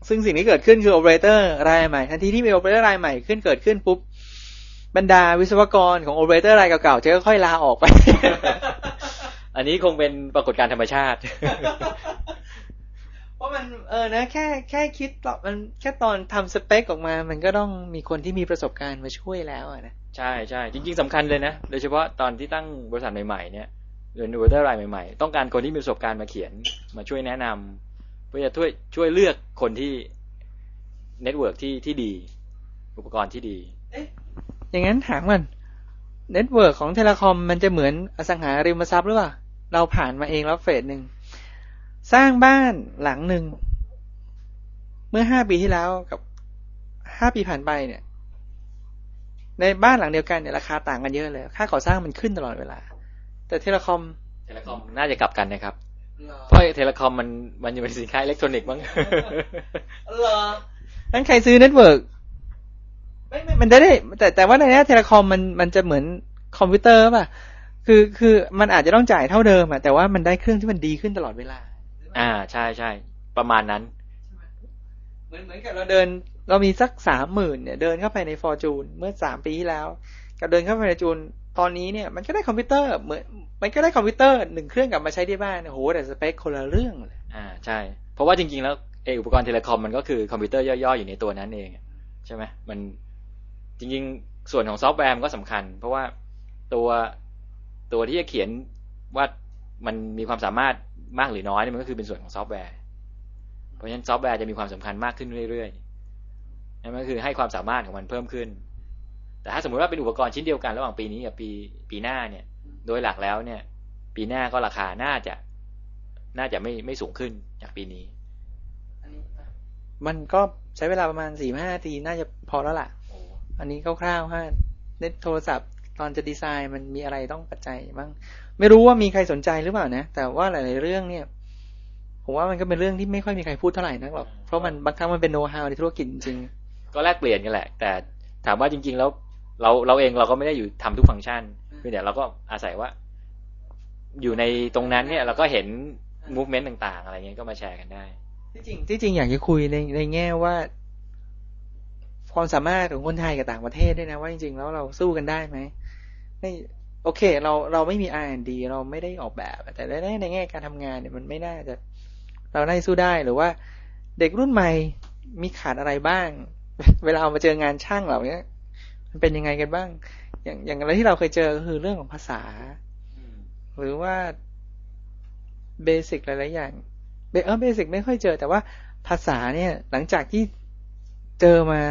ซึ่งสิ่งที่เกิดขึ้นคือโอเปอเรเตอร์รายใหม่ทันทีที่มีโอเปอเรเตอร์รายใหม่ขึ้นเกิดขึ้นปุ๊บบรรดาวิศวกรของโอเปอเรเตอร์รายเก่าๆจะค่อยๆลาออกไป อันนี้คงเป็นปรากฏการณ์ธรรมชาติ เพราะมันเออนะแค่แค่คิดตอนมันแค่ตอนทำสเปคออกมา มันก็ต้องมีคนที่มีประสบการณ์มาช่วยแล้วอะนะใช่ใช่จริง ๆสำคัญเลยนะ โดยเฉพาะตอนที่ตั้งบริษัทใหม่ๆเนี่ยหรือนูเตอร์รายใหม่ๆ ต้องการคนที่มีประสบการณ์มาเขียนมาช่วยแนะนำเพื่อจะช่วยช่วยเลือกคนที่ network ที่ที่ดี อุปกรณ์ที่ดีอย่างนั้นถามก่อน network ของ telecom มันจะเหมือนอสังหาริมทรัพย์หรือเปล่า เราผ่านมาเองแล้วเฟสหนึ่งสร้างบ้านหลังหนึ่งเมื่อห้าปีที่แล้วกับห้าปีผ่านไปเนี่ย ในบ้านหลังเดียวกันเนี่ยราคาต่างกันเยอะเลย ค่าก่อสร้างมันขึ้นตลอดเวลา แต่ telecom telecom น่าจะกลับกันนะครับเพราะ telecom มันมันอยู่เป็นสินค้าอิเล็กทรอนิกส์มั้งเหรองั้นใครซื้อ network ไม่ไม่มันได้ได้แต่แต่ว่าในนี้ telecom มันมันจะเหมือนคอมพิวเตอร์ป่ะ คือคือมันอาจจะต้องจ่ายเท่าเดิมอะแต่ว่ามันได้เครื่องที่มันดีขึ้นตลอดเวลา อ่าใช่ใช่ประมาณนั้น เหมือนเหมือนกับเราเดิน เรามีสักสามหมื่นเนี่ย เดินเข้าไปในฟอร์จูนเมื่อสามปีที่แล้ว กับเดินเข้าไปในจูนตอนนี้เนี่ยมันก็ได้คอมพิวเตอร์เหมือนมันก็ได้คอมพิวเตอร์หนึ่งเครื่องกลับมาใช้ที่บ้านโอ้โหแต่สเปคคนละเรื่องเลยอ่าใช่ เพราะว่าจริง ๆ แล้วเอออุปกรณ์ telecom มันก็คือคอมพิวเตอร์ย่อๆอยู่ในตัวนั้นเองใช่ไหมมันจริง ๆ ส่วนของซอฟต์แวร์มันก็สำคัญ เพราะว่าตัว ตัวที่จะเขียนว่ามันมีความสามารถมากหรือน้อยนี่มันก็คือเป็นส่วนของซอฟต์แวร์ เพราะฉะนั้นซอฟต์แวร์จะมีความสำคัญมากขึ้นเรื่อยๆนั่นก็คือให้ความสามารถของมันเพิ่มขึ้น แต่ถ้าสมมติว่าเป็นอุปกรณ์ชิ้นเดียวกันระหว่างปีนี้กับปีปีหน้าเนี่ย โดยหลักแล้วเนี่ย ปีหน้าก็ราคาน่าจะ น่าจะไม่ไม่สูงขึ้นจากปีนี้ มันก็ใช้เวลาประมาณสี่ห้านาทีน่าจะพอแล้วล่ะ อันนี้คร่าวๆฮะเน็ตโทรศัพท์ ตอนจะดีไซน์มันมีอะไรต้องปัจจัยบ้าง ไม่รู้ว่ามีใครสนใจหรือเปล่านะ แต่ว่าหลาย ๆ เรื่องเนี่ย ผมว่ามันก็เป็นเรื่องที่ไม่ค่อยมีใครพูดเท่าไหร่นักหรอก เพราะมันบางครั้งมันเป็นโน้ตฮาวในธุรกิจจริง ก็แลกเปลี่ยนกันแหละ แต่ถามว่าจริง ๆ แล้วเราเราเองเราก็ไม่ได้อยู่ทำทุกฟังก์ชันเพียงแต่เราก็อาศัยว่า อยู่ในตรงนั้นเนี่ย เราก็เห็นมูฟเมนต์ต่าง ๆ อะไรเงี้ยก็มาแชร์กันได้ ที่จริงที่จริงอยากจะคุยในในแง่ว่าความสามารถของคนไทยกับต่างประเทศด้วยนะว่าจริงๆแล้วเราสู้กันได้ไหม ในโอเค เราเราไม่มี R&D เราไม่ได้ออกแบบ แต่ในในแง่การทำงานเนี่ยมันไม่น่าจะเราได้สู้ได้หรือว่าเด็กรุ่นใหม่มีขาดอะไรบ้าง เวลาเอามาเจองานช่างเหล่านี้มันเป็นยังไงกันบ้าง อย่างอย่างอะไรที่เราเคยเจอคือเรื่องของภาษา หรือว่าเบสิกหลายๆอย่างเออเบสิกไม่ค่อยเจอ แต่ว่าภาษาเนี่ย หลังจากที่เจอมา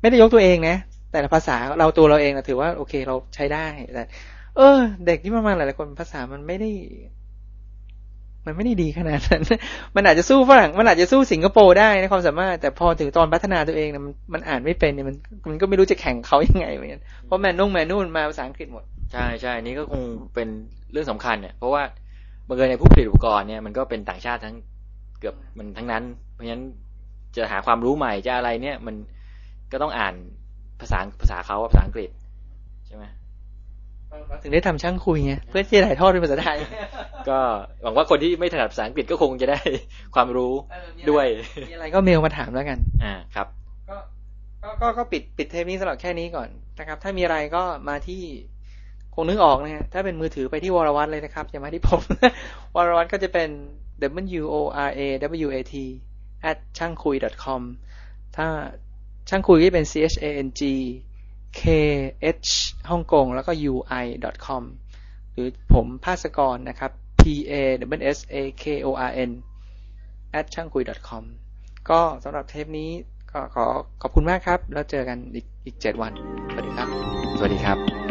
ไม่ได้ยกตัวเองนะ แต่ละภาษาเราตัวเราเองนะถือว่าโอเคเราใช้ได้แต่เออ เด็กที่มามาหลายๆคนภาษามันไม่ได้ มันไม่ได้ดีขนาดนั้น มันอาจจะสู้ฝรั่ง มันอาจจะสู้สิงคโปร์ได้ในความสามารถ แต่พอถึงตอนพัฒนาตัวเองนะมันมันอ่านไม่เป็นเนี่ยมันมันก็ไม่รู้จะแข่งเขายังไงเหมือนกันเพราะแมนนุ่งแมนนู่นมาภาษาอังกฤษหมด ใช่ใช่นี่ก็คงเป็นเรื่องสำคัญเนี่ย เพราะว่าบางเอิญในผู้ผลิตอุปกรณ์เนี่ยมันก็เป็นต่างชาติทั้งเกือบมันทั้งนั้น เพราะฉะนั้นจะหาความรู้ใหม่จะอะไรเนี่ย มันก็ต้องอ่าน ภาษาภาษาเขาภาษาอังกฤษใช่ไหมถึงได้ทำช่างคุยไงเพื่อที่จะถ่ายทอดเป็นภาษาไทย ก็หวังว่าคนที่ไม่ถนัดภาษาอังกฤษก็คงจะได้ความรู้ด้วยมีอะไรก็เมลมาถามแล้วกัน อ่าครับก็ก็ก็ก็ปิดปิดเทปนี้สำหรับแค่นี้ก่อนนะครับ ถ้ามีอะไรก็มาที่คงนึกออกนะฮะถ้าเป็นมือถือไปที่วรวัตเลยนะครับอย่ามาที่ผมวรวัตก็จะเป็น w o r a w a t at ช่างคุย com ถ้า ช่างคุยที่เป็น c h a n g k h ฮ่องกงแล้วก็ u i com หรือผมภาสกรนะครับ p a w s a k o r n at ช่างคุย com ก็สำหรับเทปนี้ก็ขอขอบคุณมากครับ แล้วเจอกันอีกอีกเจ็ดวัน สวัสดีครับ สวัสดีครับ